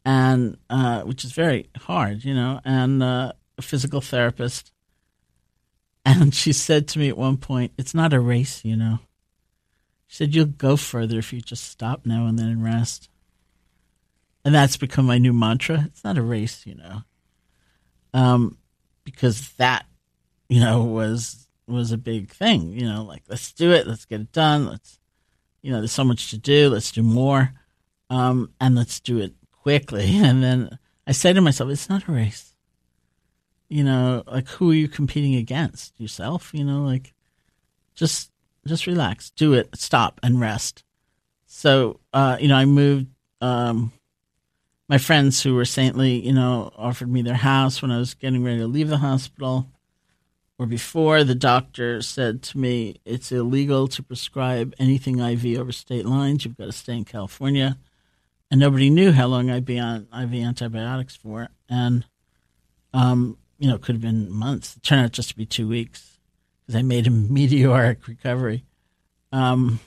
and uh, which is very hard, you know, and uh, a physical therapist. And she said to me at one point, "It's not a race, you know." She said, You'll go further if you just stop now and then and rest. And that's become my new mantra. It's not a race, you know. Um, because that, you know, was was a big thing, you know, like let's do it, let's get it done, let's you know, there's so much to do, let's do more. Um, and let's do it quickly. [LAUGHS] And then I say to myself, it's not a race. You know, like who are you competing against? Yourself, you know, like just just relax, do it, stop and rest. So, uh, you know, I moved um, my friends who were saintly, you know, offered me their house when I was getting ready to leave the hospital. Or before the doctor said to me, it's illegal to prescribe anything IV over state lines. You've got to stay in California and nobody knew how long I'd be on IV antibiotics for. And, um, you know, it could have been months. It turned out just to be two weeks because I made a [LAUGHS] meteoric recovery. Um,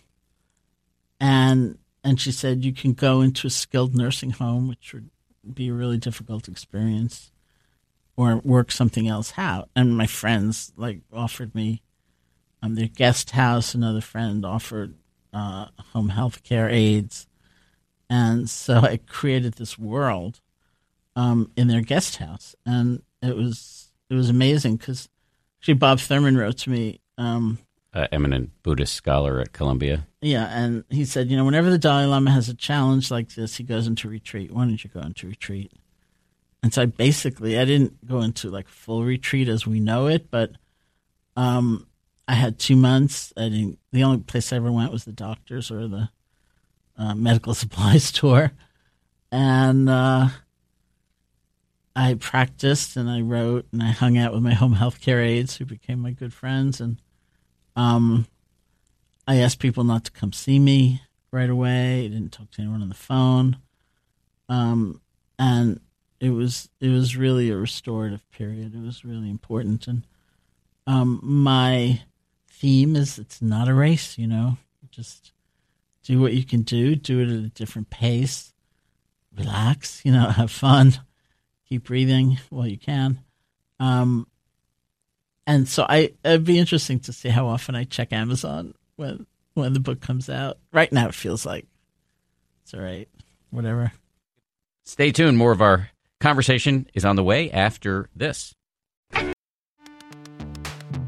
and and she said you can go into a skilled nursing home, which would be a really difficult experience, or work something else out. And my friends like offered me um, their guest house. Another friend offered uh, home health care aides and so [LAUGHS] I created this world um, in their guest house, and it was it was amazing because actually Bob Thurman wrote to me. Um, uh, eminent Buddhist scholar at Columbia. Yeah, and he said, you know, whenever the Dalai Lama has a challenge like this, he goes into retreat. Why don't you go into retreat? And so I basically, I didn't go into like full retreat as we know it, but um, I had two months. I didn't. The only place I ever went was the doctors or the uh, medical [LAUGHS] supply store, and uh, I practiced and I wrote and I hung out with my home health care aides who became my good friends, and um, I asked people not to come see me right away. I didn't talk to anyone on the phone, um, and it was it was really a restorative period. It was really important, and um, my theme is it's not a race, you know, just do what you can do, do it at a different pace, relax, you know, [LAUGHS] have fun, keep breathing while you can. Um, and so I it'd be interesting to see how often I check Amazon when when the book comes out. Right now it feels like it's all right. Whatever. Stay tuned. More of our conversation is on the way after this.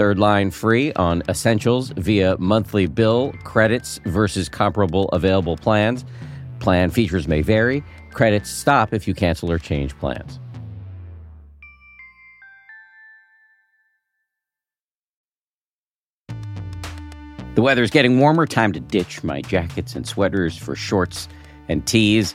Third line free on essentials via monthly bill credits versus comparable available plans. Plan features may vary. Credits stop if you cancel or change plans. The weather is getting warmer. Time to ditch my jackets and sweaters for shorts and tees.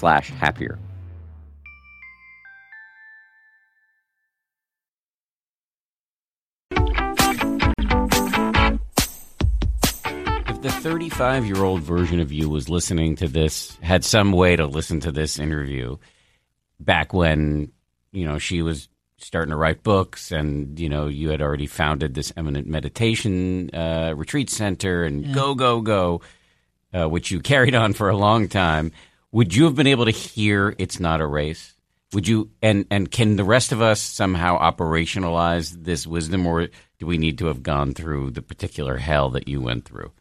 happier. If the 35 year old version of you was listening to this, had some way to listen to this interview back when, you know, she was starting to write books and, you know, you had already founded this eminent meditation uh, retreat center and go, go, go, uh, which you carried on for a long time, would you have been able to hear It's Not a Race? Would you and and can the rest of us somehow operationalize this wisdom, or do we need to have gone through the particular hell that you went through?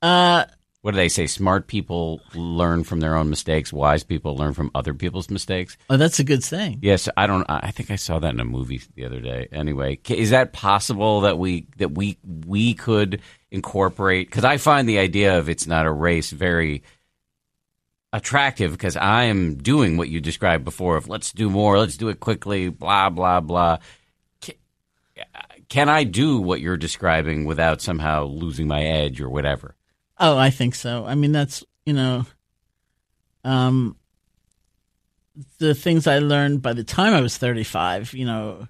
Uh, What do they say? Smart people learn from their own mistakes. Wise people learn from other people's mistakes. oh, that's a good saying. Yes, I don't. I think I saw that in a movie the other day. Anyway, is that possible that we that we we could incorporate? Because I find the idea of it's not a race very attractive because I am doing what you described before of let's do more, let's do it quickly, blah blah blah. Ca- Can I do what you're describing without somehow losing my edge or whatever? Oh, I think so. I mean, that's you know, um, the things I learned by the time I was thirty-five. You know,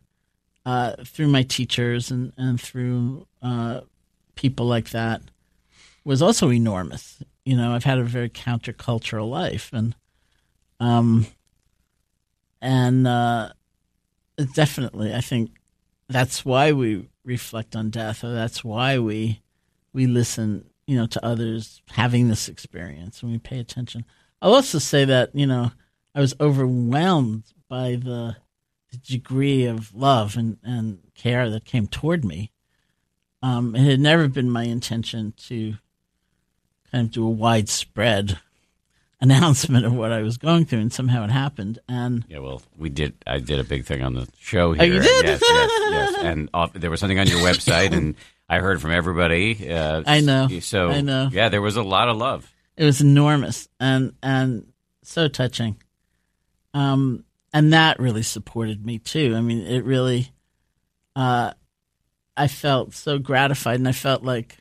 uh, through my teachers and and through uh, people like that was also enormous. You know, I've had a very countercultural life, and um, and uh, definitely, I think that's why we reflect on death, or that's why we we listen, you know, to others having this experience and we pay attention. I'll also say that, you know, I was overwhelmed by the, degree of love and, and care that came toward me. Um, it had never been my intention to kind do a widespread announcement of what I was going through, and somehow it happened. And Yeah, well, we did. I did a big thing on the show here. Oh, you did? Yes, yes, [LAUGHS] yes. And off, there was something on your website, and I heard from everybody. Uh, I know. So I know. Yeah, there was a lot of love. it was enormous and and so touching um and that really supported me too i mean it really uh i felt so gratified and i felt like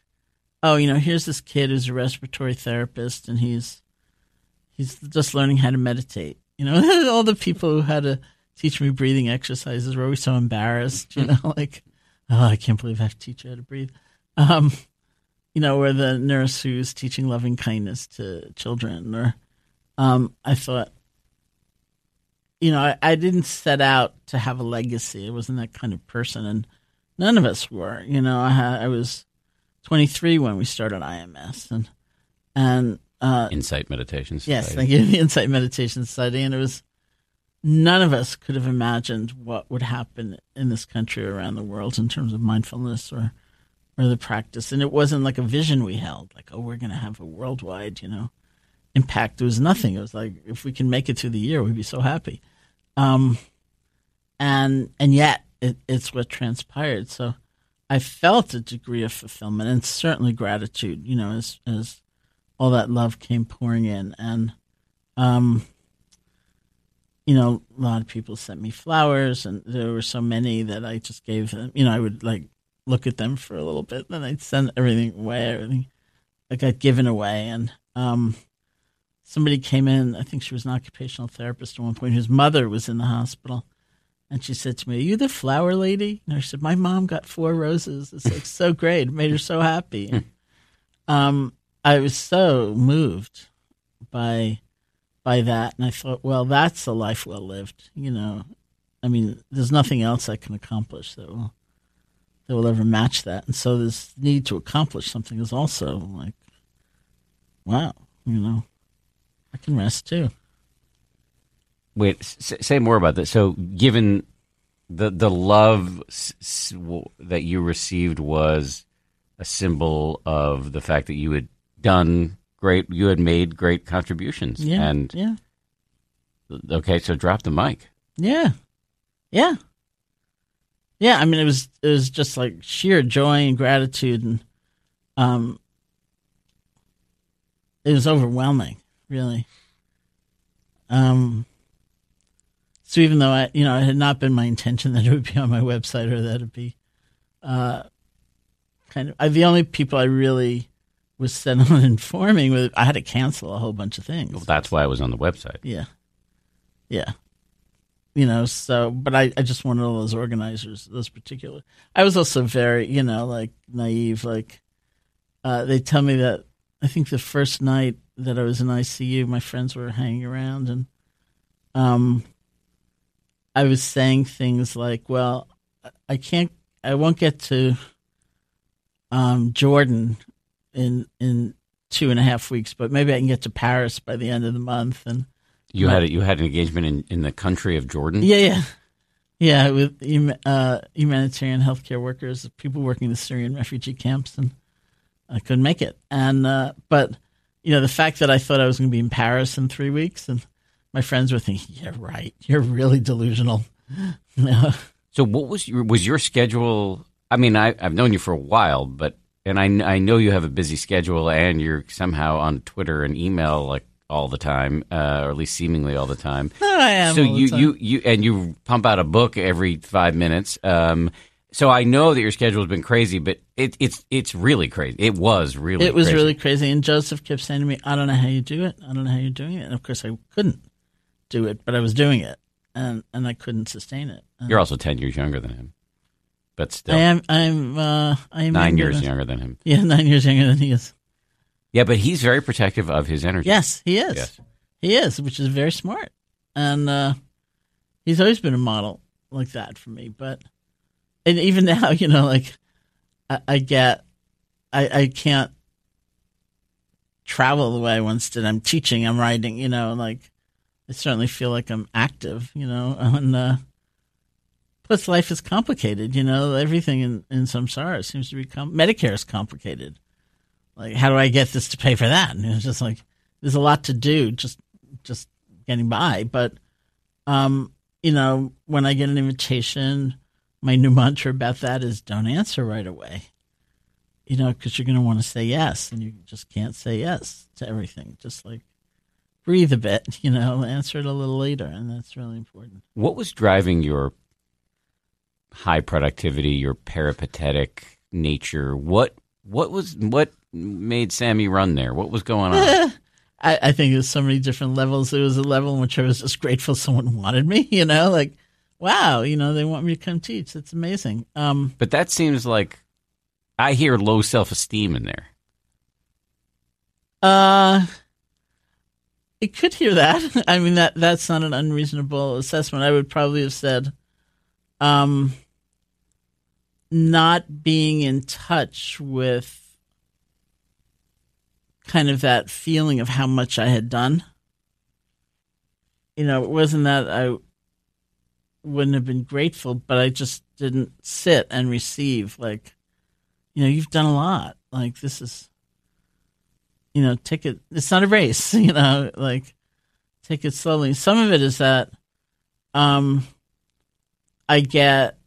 oh you know here's this kid who's a respiratory therapist and he's he's just learning how to meditate you know [LAUGHS] all the people who had to teach me breathing exercises were always so embarrassed you know [LAUGHS] like oh i can't believe i have to teach you how to breathe um you know, or the nurse who's teaching loving kindness to children, or um, I thought, you know, I, I didn't set out to have a legacy. I wasn't that kind of person, and none of us were. You know, I I was 23 when we started IMS, and and uh, Insight meditations. Yes, thank you. The [LAUGHS] Insight Meditation Society, and it was none of us could have imagined what would happen in this country or around the world in terms of mindfulness or or the practice. And it wasn't like a vision we held, like oh, we're going to have a worldwide, you know, impact. There was nothing. It was like if we can make it through the year, we'd be so happy. Um, and and yet it, it's what transpired. So I felt a degree of fulfillment and certainly gratitude. You know, as as all that love came pouring in and um you know a lot of people sent me flowers and there were so many that i just gave them you know i would like look at them for a little bit then i'd send everything away everything i got given away and um somebody came in i think she was an occupational therapist at one point whose mother was in the hospital and she said to me are you the flower lady and i said my mom got four roses it's like so great it made her so happy and, [LAUGHS] um I was so moved by by that, and I thought, well, that's a life well lived. You know, I mean, there's nothing else I can accomplish that will that will ever match that. And so this need to accomplish something is also like, wow, you know, I can rest too. Wait, s- say more about this. So, given the the love s- s- w- that you received was a symbol of the fact that you had done great, you had made great contributions, Yeah, and yeah, okay, so drop the mic. yeah, yeah, yeah. I mean, it was it was just like sheer joy and gratitude, and um, it was overwhelming, really. Um, so even though I, you know, it had not been my intention that it would be on my website or that it'd be, uh, kind of, I, the only people I really was set [LAUGHS] on informing was I had to cancel a whole bunch of things. Well, that's why I was on the website. Yeah. Yeah. You know, so, but I, I just wanted all those organizers, those particular. I was also very, you know, like naive, like, uh, they tell me that I think the first night that I was in ICU, my friends were hanging around, and um, I was saying things like, "Well, I can't, I won't get to um, Jordan in in two and a half weeks, but maybe I can get to Paris by the end of the month." And You had you had an engagement in, in the country of Jordan. yeah, yeah, yeah, with uh, humanitarian healthcare workers, people working in the Syrian refugee camps, and I couldn't make it. And uh, but you know, the fact that I thought I was going to be in Paris in three weeks, and my friends were thinking, "Yeah, right, you're really delusional." [LAUGHS] So what was your was your schedule? I mean, I, I've known you for a while, but and I I know you have a busy schedule, and you're somehow on Twitter and email like all the time, uh, or at least seemingly all the time. [LAUGHS] I am. so you you you and you pump out a book every five minutes. Um, so I know that your schedule has been crazy, but it, it's it's really crazy. It was really it was crazy. really crazy. And Joseph kept saying to me, "I don't know how you do it. I don't know how you're doing it." And of course, I couldn't do it, but I was doing it, and and I couldn't sustain it. And You're also ten years younger than him, but still I am. I'm. Uh, I am nine years than- younger than him. [LAUGHS] Yeah, nine years younger than he is. Yeah, but he's very protective of his energy. Yes, he is. Yes. He is, which is very smart. And uh, he's always been a model like that for me. But and even [LAUGHS] now, you know, like I, I get, I, I can't travel the way I once did. I'm teaching, I'm writing, you know, like I certainly feel like I'm active, you know, and uh, plus life is complicated, you know, everything in, in samsara seems to become, Medicare is complicated. Like, how do I get this to pay for that? And it's just like, there's a lot to do just just getting by but um you know when i get an invitation my new mantra about that is don't answer right away you know because you're going to want to say yes and you just can't say yes to everything just like breathe a bit [LAUGHS] you know answer it a little later and that's really important What was driving your high productivity, your peripatetic nature? What what was what made Sammy run there? What was going on? [LAUGHS] I, I think there's so many different levels. There was a level in which I was just grateful someone [LAUGHS] wanted me, you know, like, wow, you know, they want me to come teach. That's amazing. Um, but that seems like I hear low self esteem in there. Uh, it could hear that. [LAUGHS] I mean that that's not an unreasonable assessment. I would probably have said, um, not being in touch with kind of that feeling of how much I had done. You know, it wasn't that I wouldn't have been grateful, but I just didn't sit and receive. Like, you know, you've done a lot. Like this is you know, take it. It's not a race, [LAUGHS] you know. Like, take it slowly. Some of it is that, um, I get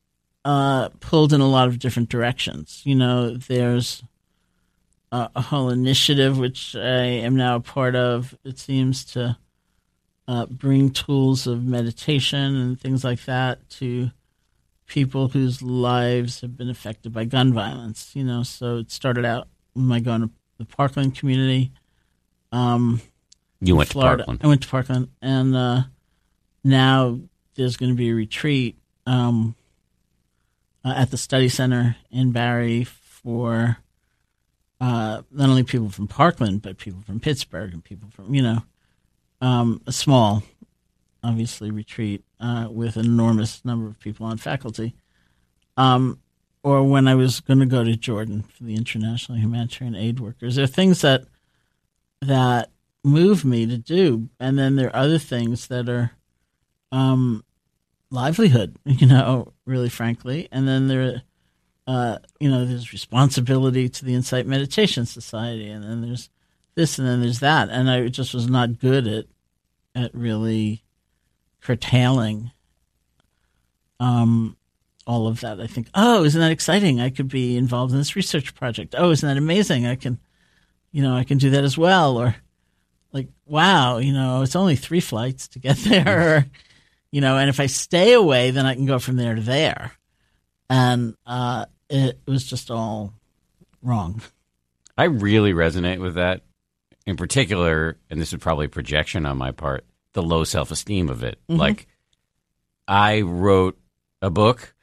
uh, pulled in a lot of different directions. You know, there's a, a whole initiative which I am now a part of. It seems to uh, bring tools of meditation and things like that to people whose lives have been affected by gun violence. You know, so it started out when I going to the Parkland community. Um, You went Florida. to Parkland. I went to Parkland, and uh, now there's going to be a retreat um, uh, at the study center in Barre for uh, not only people from Parkland, but people from Pittsburgh and people from you know um, a small, obviously retreat uh, with an enormous number of people on faculty. Um, or when I was going to go to Jordan for the International Humanitarian Aid Workers, there are things that that move me to do, and then there are other things that are um, livelihood, [LAUGHS] you know, really frankly, and then there, uh, you know, there's responsibility to the Insight Meditation Society, and then there's this, and then there's that, and I just was not good at at really curtailing um, all of that. I think, oh, isn't that exciting? I could be involved in this research project. Oh, isn't that amazing? I can, you know, I can do that as well. Or like, wow, you know, it's only three flights to get [LAUGHS] there. Or, you know, and if I stay away, then I can go from there to there. And uh, it was just all wrong. I really resonate with that. In particular, and this is probably projection on my part, the low self esteem of it. Mm-hmm. Like, I wrote a book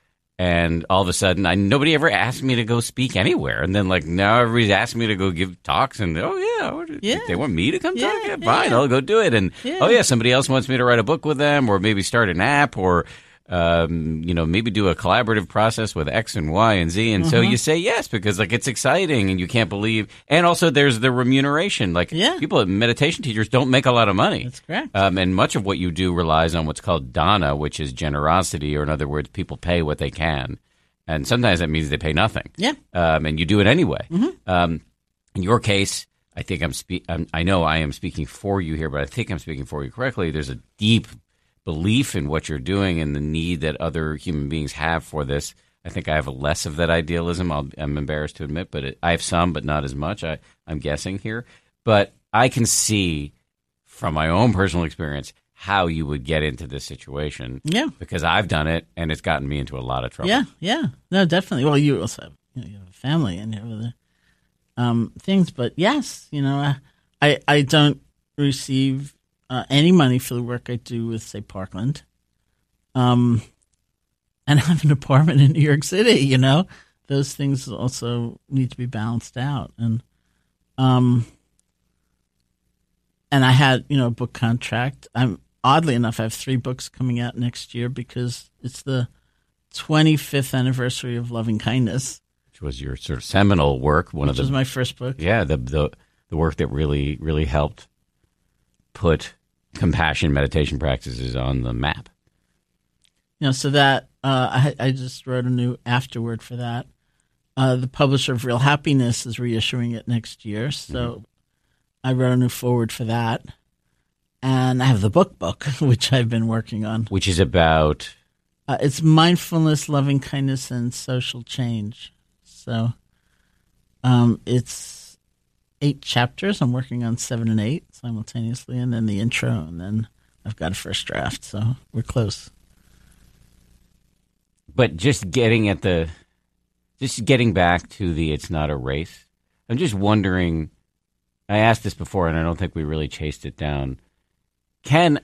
and all of a sudden, I nobody ever asked me to go speak anywhere, and then like now everybody's asking me to go give talks, and oh yeah, Yeah. they want me to come Yeah, talk. Yeah, yeah. fine, I'll go do it. And oh, Yeah. oh yeah, somebody else wants me to write a book with them, or maybe start an app, or um, you know maybe do a collaborative process with X and Y and Z, and Mm-hmm. so you say yes because like it's exciting, and you can't believe, and also there's the remuneration. Like Yeah. people, meditation teachers don't make a lot of money. That's correct. Um, and much of what you do relies on what's called dana, which is generosity, or in other words, people pay what they can. And sometimes that means they pay nothing. Yeah. Um, and you do it anyway. Um, in your case, I think I'm, spe- I'm. I know I am speaking for you here, but I think I'm speaking for you correctly. There's a deep belief in what you're doing and the need that other human beings have for this. I think I have less of that idealism. I'll, I'm embarrassed to admit, but it, I have some, but not as much. I, I'm guessing here, but I can see from my own personal experience how you would get into this situation. Yeah. because I've done it and it's gotten me into a lot of trouble. Yeah, yeah, no, definitely. Well, you also have, you, know, you have a family and you have other um, things, but yes, you know, I I, I don't receive uh, any money for the work I do with, say, Parkland, um, and [LAUGHS] I have an apartment in New York City. You know, those things also need to be balanced out, and um, and I had you know a book contract. I'm oddly enough, I have three books coming out next year because it's the 25th anniversary of Loving Kindness, which was your sort of seminal work. One which of was my first book. yeah the the the work that really really helped put compassion meditation practices on the map. You know, so that uh, I, I just wrote a new afterword for that. Uh, the publisher of Real Happiness is reissuing it next year, so I wrote a new forward for that. And I have the book book, [LAUGHS] which I've been working on. which is about Uh, it's mindfulness, loving kindness, and social change. So, um, it's eight chapters. I'm working on seven and eight simultaneously, and then the intro, and then I've got a first draft. So we're close. but just getting at the just getting back to the it's not a race i'm just wondering i asked this before and i don't think we really chased it down can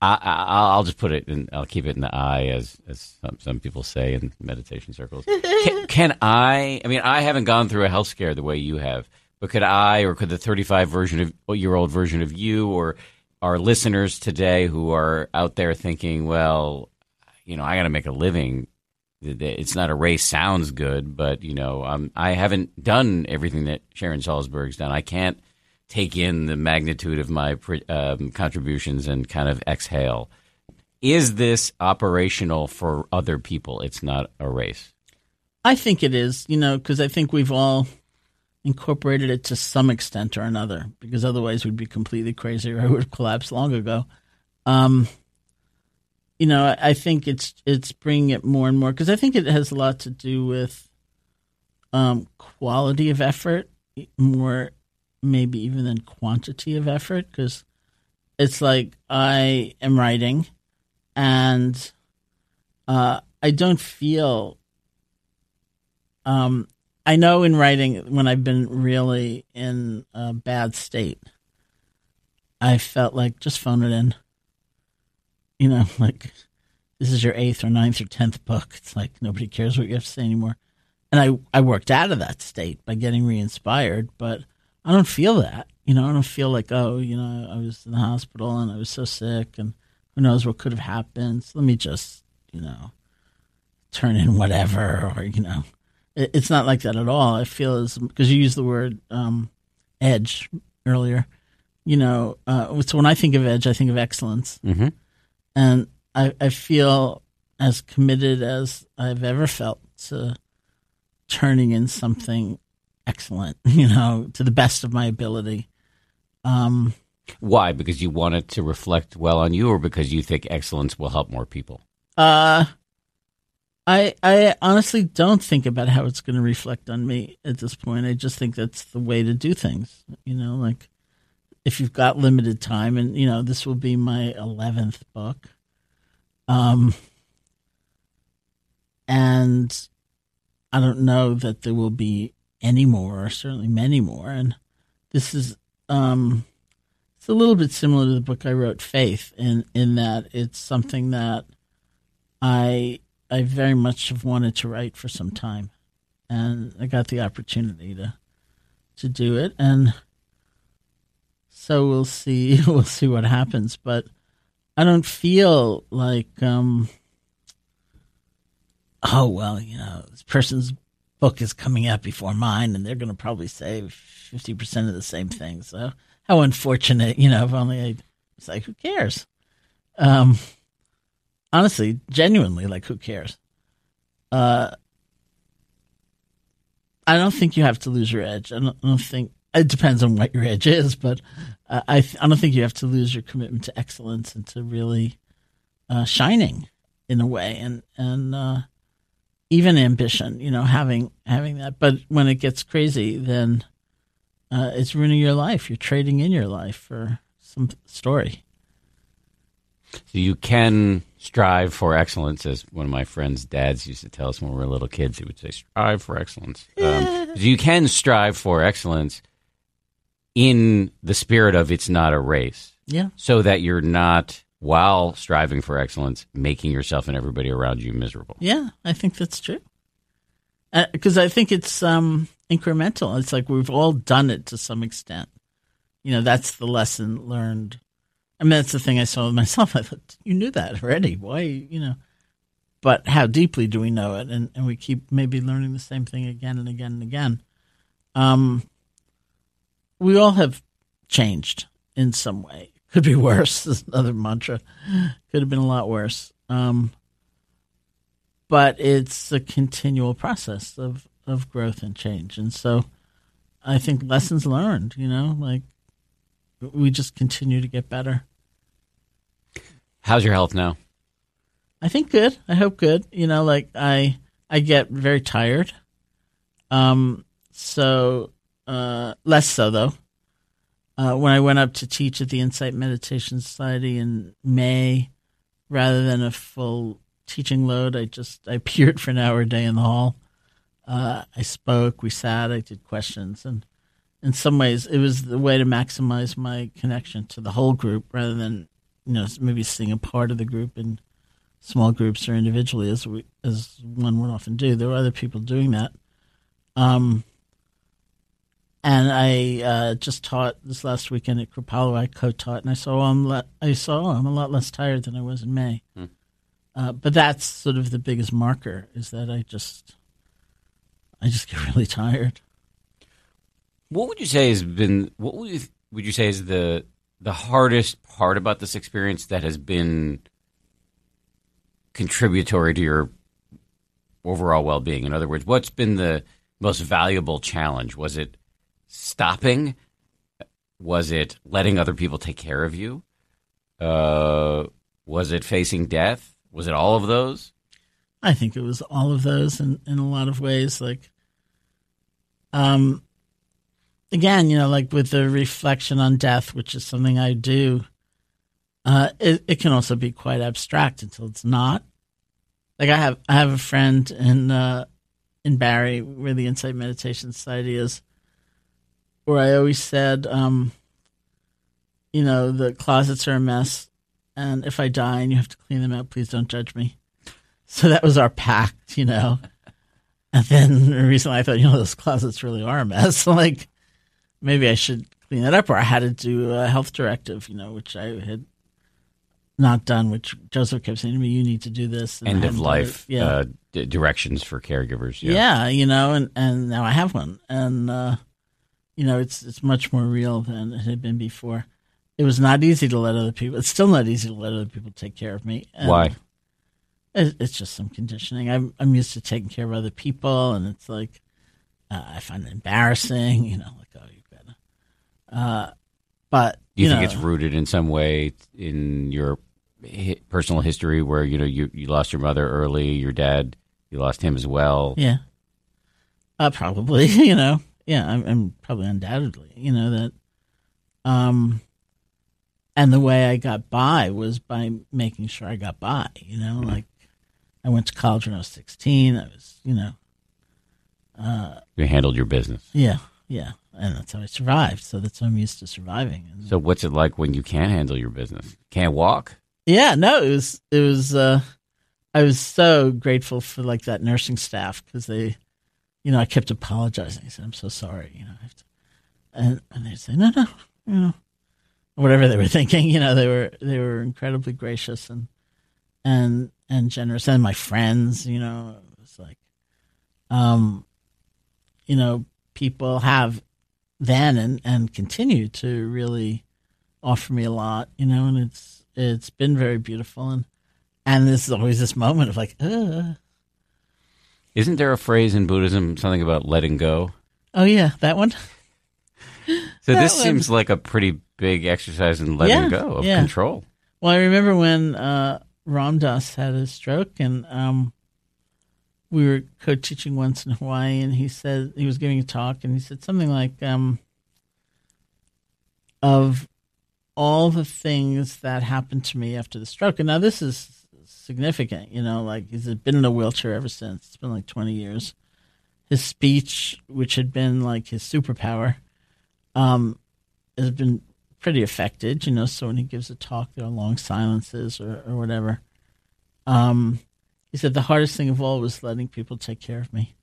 I, I, I'll just put it in. I'll keep it in the eye, as as some, some people say in meditation circles. [LAUGHS] Can, can I? I mean, I haven't gone through a health scare the way you have, but could I, or could the thirty-five version of year old version of you, or our listeners today who are out there thinking, well, you know, I got to make a living. It's not a race. Sounds good, but you know, um, I haven't done everything that Sharon Salzberg's done. I can't take in the magnitude of my um, contributions and kind of exhale. Is this operational for other people? It's not a race. I think it is, you know, because I think we've all incorporated it to some extent or another, because otherwise we'd be completely crazy or I would have collapsed long ago. Um, you know, I, think it's it's bringing it more and more because I think it has a lot to do with um, quality of effort, more maybe even than quantity of effort, because it's like I am writing, and uh, I don't feel um, I know in writing when I've been really in a bad state, I felt like just phone it in. You know, [LAUGHS] like this is your eighth or ninth or tenth book. It's like nobody cares what you have to say anymore. And I, I worked out of that state by getting re-inspired, but I don't feel that. You know, I don't feel like, oh, you know, I was in the hospital and I was so sick and who knows what could have happened. So let me just, you know, turn in whatever or, you know, it's not like that at all. I feel as because you used the word um, edge earlier. You know, uh, so when I think of edge, I think of excellence, Mm-hmm. and I, I feel as committed as I've ever felt to turning in something excellent. [LAUGHS] You know, to the best of my ability. Um, Why? Because you want it to reflect well on you, or because you think excellence will help more people? Uh, I I honestly don't think about how it's going to reflect on me at this point. I just think that's the way to do things. You know, like if you've got limited time, and you know, this will be my eleventh book. Um, and I don't know that there will be any more, or certainly many more. And this is um, it's a little bit similar to the book I wrote, Faith, in in that it's something that I I very much have wanted to write for some time, and I got the opportunity to to do it, and so we'll see [LAUGHS] we'll see what happens. But I don't feel like um, oh well, you know, this person's book is coming out before mine, and they're going to probably say fifty percent of the same thing. So how unfortunate, [LAUGHS] you know. If only I, it's like who cares? Um, honestly, genuinely, like who cares? Uh, I don't think you have to lose your edge. I don't, I don't think it depends on what your edge is, but uh, I I don't think you have to lose your commitment to excellence and to really uh, shining in a way, and and uh, even ambition. You know, having having that. But when it gets crazy, then uh, it's ruining your life. You're trading in your life for some story. So you can strive for excellence, as one of my friends' dads used to tell us when we were little kids. He would say, "Strive for excellence." Um, you can strive for excellence in the spirit of it's not a race, Yeah. so that you're not, while striving for excellence, making yourself and everybody around you miserable. Yeah, I think that's true. Because I think it's um, incremental. It's like we've all done it to some extent. You know, that's the lesson learned. I mean, that's the thing I saw with myself. [LAUGHS] I thought, you knew that already. Why, you know? But how deeply do we know it? And, and we keep maybe learning the same thing again and again and again. Um, we all have changed in some way. [LAUGHS] Could be worse. [LAUGHS] Is another mantra. Could have been a lot worse. Um, but it's a continual process of of growth and change, and so I think lessons learned. You know, like we just continue to get better. How's your health now? I think good. I hope good. You know, like I I get very tired. Um so uh less so though. Uh when I went up to teach at the Insight Meditation Society in May, rather than a full teaching load, I just I appeared for an hour a day in the hall. Uh I spoke, we sat, I did questions and in some ways it was the way to maximize my connection to the whole group rather than you know maybe seeing a part of the group in small groups or individually as we as one would often do. There were other people doing that. Um, and I uh, just taught this last weekend at Kripalu. I co-taught, and I saw I'm le- I saw I'm a lot less tired than I was in May. Hmm. Uh, but that's sort of the biggest marker is that I just I just get [LAUGHS] really tired. What would you say has been what would you, would you say is the the hardest part about this experience that has been contributory to your overall well-being? In other words, what's been the most valuable challenge? Was it stopping? Was it letting other people take care of you? Uh, was it facing death? Was it all of those? I think it was all of those in, in a lot of ways. Like, um, again, you know, like with the reflection on death, which is something I do, uh, it, it can also be quite abstract until it's not. Like I have, I have a friend in, uh, in Barre where the Insight Meditation Society is, where I always said, um, you know, the closets are a mess. And if I die and you have to clean them out, please don't judge me. So that was our pact, you know. And then recently I thought, you know, those closets really are a mess. [LAUGHS] like maybe I should clean that up. Or I had to do a health directive, you know, which I had not done, which Joseph kept saying to me, you need to do this. And End of life. Yeah. uh, d- directions for caregivers. yeah. you know, and, and now I have one. And, uh, you know, it's it's much more real than it had been before. It was not easy to let other people. It's still not easy to let other people take care of me. And Why? it- It's just some conditioning. I'm I'm used to taking care of other people, and it's like uh, I find it embarrassing. You know, like oh, you've got to. Uh, but Do you, think know, it's rooted in some way in your personal history where you know you, you lost your mother early, your dad you lost him as well? Yeah. Uh, probably, [LAUGHS] you know. Yeah, I'm, I'm probably undoubtedly, you know, that. Um, and the way I got by was by making sure I got by, you know, like I went to college when I was 16. I was, you know, You handled your business. yeah, yeah. And that's how I survived. So that's how I'm used to surviving. And So what's it like when you can't handle your business? Can't walk? Yeah, no, it was it was uh I was so grateful for like that nursing staff because they, you know, I kept apologizing. I said, "I'm so sorry," you know, I have to, and and they say, "No, no, you know." Whatever they were [LAUGHS] thinking, you know, they were they were incredibly gracious and and and generous, and my friends, you know, it was like, um, you know, people have then and and continue to really offer me a lot, you know, and it's it's been very beautiful and and there's always this moment of like, uh. Isn't there a phrase in Buddhism something about letting go? Oh yeah, that one. So That this one. seems like a pretty big exercise in letting Yeah, go of yeah. control. Well, I remember when uh, Ram Dass had a stroke, and um, we were co-teaching once in Hawaii, and he said he was giving a talk, and he said something like, um, "Of all the things that happened to me after the stroke." And now this is significant, you know, like he's been in a wheelchair ever since. It's been like twenty years. His speech, which had been like his superpower, um, has been pretty affected, you know. So when he gives a talk, there are long silences or, or whatever. Um, he said the hardest thing of all was letting people take care of me.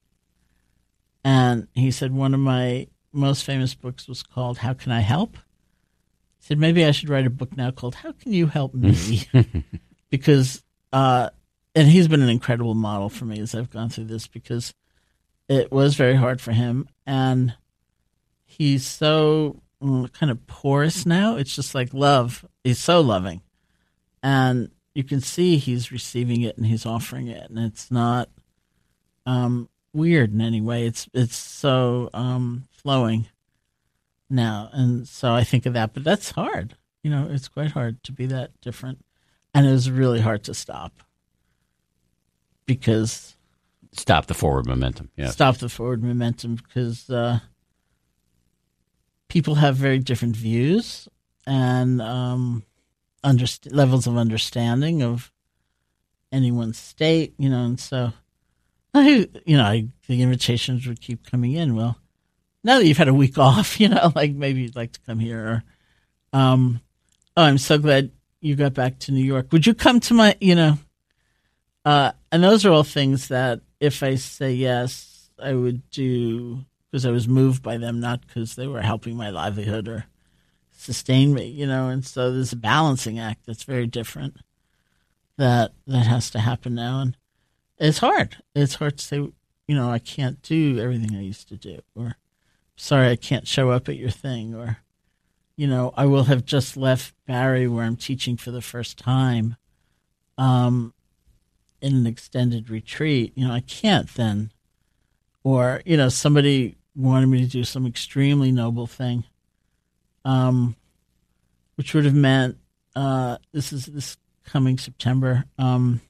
And he said one of my most famous books was called "How Can I Help." He said maybe I should write a book now called "How Can You Help Me," [LAUGHS] because uh, and he's been an incredible model for me as I've gone through this because it was very hard for him and he's so mm, kind of porous now. It's just like love. He's so loving, and you can see he's receiving it and he's offering it, and it's not um, weird in any way. It's it's so um, flowing now, and so I think of that. But that's hard. You know, it's quite hard to be that different, and it was really hard to stop because Stop the forward momentum. Yeah. stop the forward momentum because uh, people have very different views and um, underst- levels of understanding of anyone's state, you know, and so I, you know, I, the invitations would keep coming in. Well, now that you've had a week [LAUGHS] off, you know, like maybe you'd like to come here, or, um, oh, I'm so glad you got back to New York. Would you come to my, you know, uh, and those are all things that if I say yes, I would do because I was moved by them, not because they were helping my livelihood or sustain me, you know. And so there's a balancing act that's very different that that has to happen now, and it's hard. It's hard to say, you know, I can't do everything I used to do, or sorry, I can't show up at your thing, or you know, I will have just left Barre where I'm teaching for the first time. Um, in an extended retreat, you know, I can't then. Or, you know, somebody wanted me to do some extremely noble thing, um, which would have meant uh, this is this coming September. Um,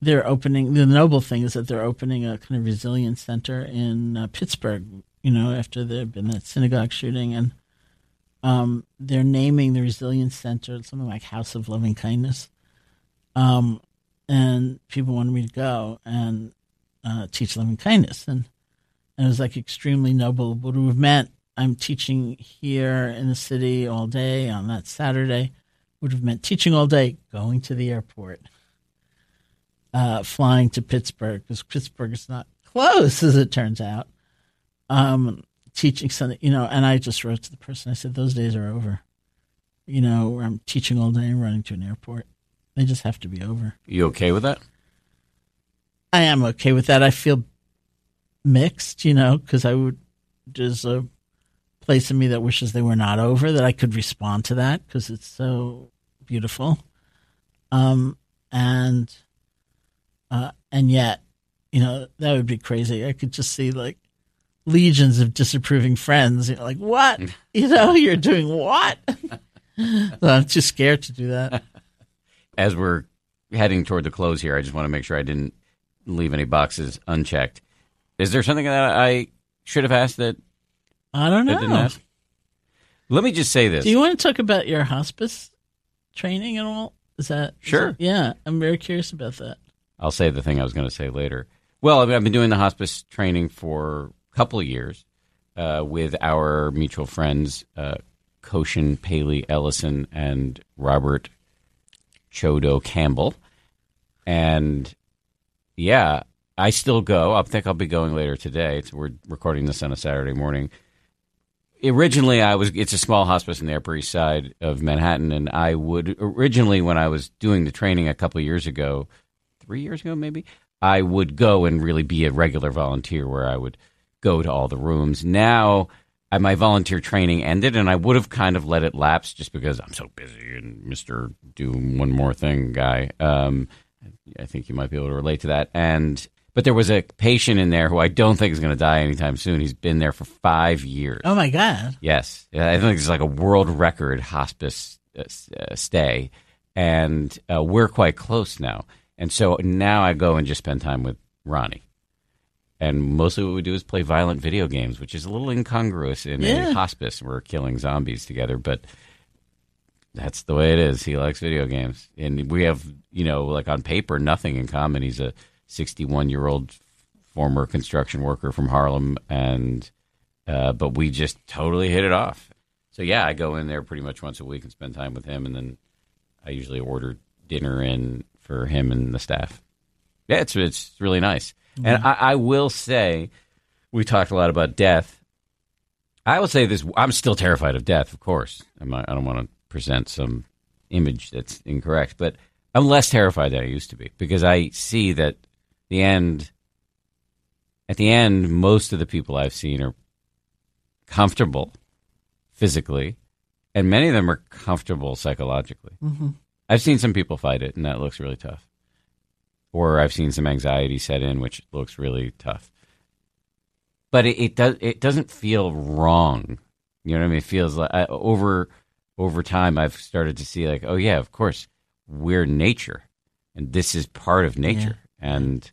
they're opening the noble thing is that they're opening a kind of resilience center in uh, Pittsburgh. You know, after there had been that synagogue shooting, and um, they're naming the resilience center something like House of Loving Kindness um, and people wanted me to go and uh, teach loving kindness, and and it was like extremely noble. What would have meant I'm teaching here in the city all day on that Saturday. Would have meant teaching all day, going to the airport, uh, flying to Pittsburgh because Pittsburgh is not close as it turns out. Um, teaching something, you know, and I just wrote to the person. I said, "Those days are over." You know, where I'm teaching all day and running to an airport. They just have to be over. You okay with that? I am okay with that. I feel mixed, you know, because I would there's a place in me that wishes they were not over that I could respond to that because it's so beautiful, um, and uh, and yet, you know, that would be crazy. I could just see like legions of disapproving friends. You know, like what? [LAUGHS] you know, you're doing what? [LAUGHS] so I'm too scared to do that. [LAUGHS] As we're heading toward the close here, I just want to make sure I didn't leave any boxes unchecked. Is there something that I should have asked that I don't know. Let me just say this. Do you want to talk about your hospice training at all? Is that Sure. that- yeah, I'm very curious about that. I'll say the thing I was going to say later. Well, I've I've been doing the hospice training for a couple of years uh, with our mutual friends, uh, Koshin, Paley, Ellison, and Robert Chodo Campbell, and yeah, I still go. I think I'll be going later today. It's, we're recording this on a Saturday morning. Originally, I was. It's a small hospice in the Upper East Side of Manhattan, and I would originally, when I was doing the training a couple years ago, three years ago maybe, I would go and really be a regular volunteer where I would go to all the rooms. Now, my volunteer training ended, and I would have kind of let it lapse just because I'm so busy and Mister Do One More Thing guy. Um, I think you might be able to relate to that. And but there was a patient in there who I don't think is going to die anytime soon. He's been there for five years. Oh my god! Yes, I think it's like a world record hospice uh, uh, stay, and uh, we're quite close now. And so now I go and just spend time with Ronnie. And mostly what we do is play violent video games, which is a little incongruous in Yeah. a hospice. We're killing zombies together, but that's the way it is. He likes video games. And we have, you know, like on paper, nothing in common. He's a 61 year old former construction worker from Harlem. And, uh, but we just totally hit it off. So yeah, I go in there pretty much once a week and spend time with him. And then I usually order dinner in for him and the staff. Yeah, it's, it's really nice. And I, I will say, we talked a lot about death. I will say this: I'm still terrified of death. Of course, not, I don't want to present some image that's incorrect, but I'm less terrified than I used to be because I see that the end. At the end, most of the people I've seen are comfortable physically, and many of them are comfortable psychologically. hmm I've seen some people fight it, and that looks really tough. Or I've seen some anxiety set in, which looks really tough. But it, it does it doesn't feel wrong. You know what I mean? It feels like I, over over time, I've started to see like, oh yeah, of course, we're nature, and this is part of nature, and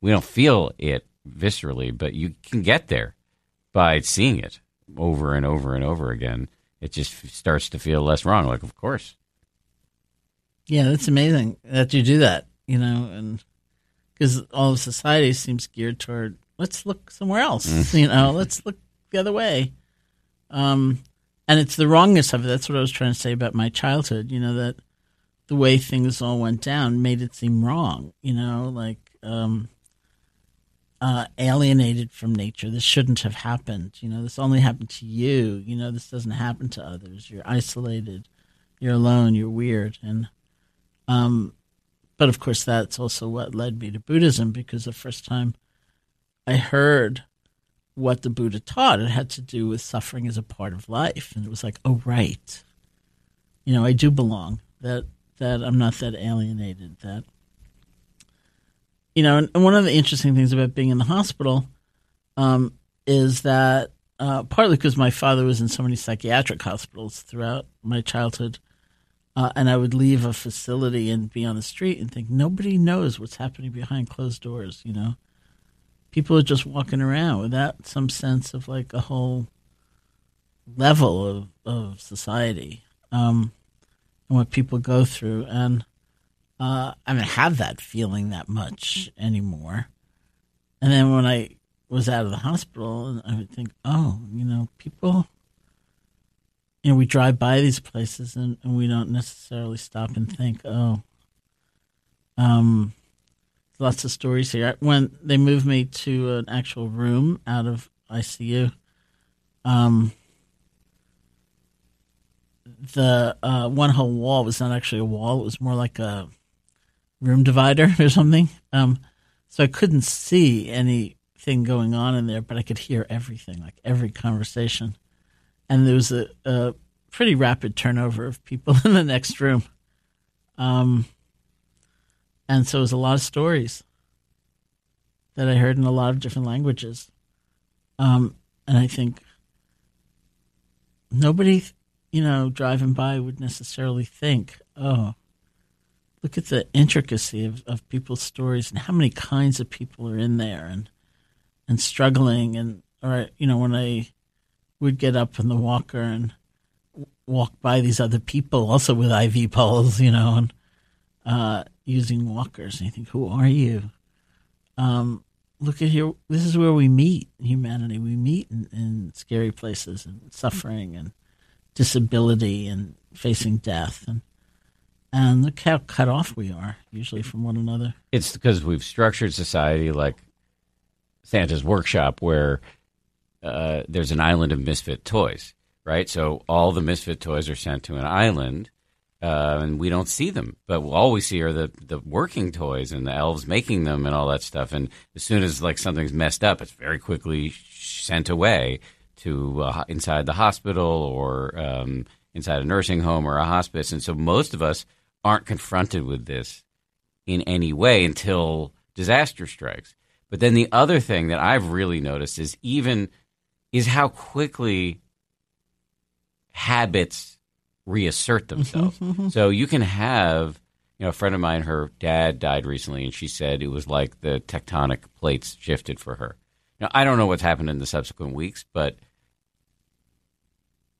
we don't feel it viscerally, but you can get there by seeing it over and over and over again. It just starts to feel less wrong. Like, of course, Yeah, that's amazing that you do that. You know, and because all of society seems geared toward let's look somewhere else. You know, let's look the other way. Um, and it's the wrongness of it. That's what I was trying to say about my childhood. You know that the way things all went down made it seem wrong. You know, like um, uh, alienated from nature. This shouldn't have happened. You know, this only happened to you. You know, this doesn't happen to others. You're isolated. You're alone. You're weird. And um, but of course, that's also what led me to Buddhism because the first time I heard what the Buddha taught, it had to do with suffering as a part of life, and it was like, oh right, you know, I do belong. That that I'm not that alienated. That you know, and, one of the interesting things about being in the hospital um, is that uh, partly because my father was in so many psychiatric hospitals throughout my childhood. Uh, and I would leave a facility and be on the street and think nobody knows what's happening behind closed doors. You know, people are just walking around without some sense of like a whole level of of society um, and what people go through. And uh, I don't have that feeling that much anymore. And then when I was out of the hospital, I would think, oh, you know, people you know, we drive by these places and, and we don't necessarily stop and think, oh, um, lots of stories here. When they moved me to an actual room out of ICU, um, the uh, one whole wall was not actually a wall; it was more like a room divider [LAUGHS] or something. Um, so I couldn't see anything going on in there, but I could hear everything, like every conversation and there was a, a pretty rapid turnover of people [LAUGHS] in the next room. Um, and so it was a lot of stories that I heard in a lot of different languages. Um, and I think nobody, you know, driving by would necessarily think, oh, look at the intricacy of, of people's stories and how many kinds of people are in there and, and struggling. And, or, you know, when I, would get up in the walker and walk by these other people, also with IV poles, you know, and uh, using walkers. And you think, who are you? Um, look at here. This is where we meet humanity. We meet in, in scary places and suffering and disability and facing death. And And look how cut off we are usually from one another. It's because we've structured society like Santa's workshop, where uh, there's an island of misfit toys, right? So all the misfit toys are sent to an island, uh, and we don't see them. But all we see are the the working toys and the elves making them and all that stuff. And as soon as like something's messed up, it's very quickly sent away to uh, inside the hospital or um, inside a nursing home or a hospice. And so most of us aren't confronted with this in any way until disaster strikes. But then the other thing that I've really noticed is even is how quickly habits reassert mm-hmm, themselves. Mm-hmm. So you can have, you know, a friend of mine, her dad died recently, and she said it was like the tectonic plates shifted for her. Now, I don't know what's happened in the subsequent weeks, but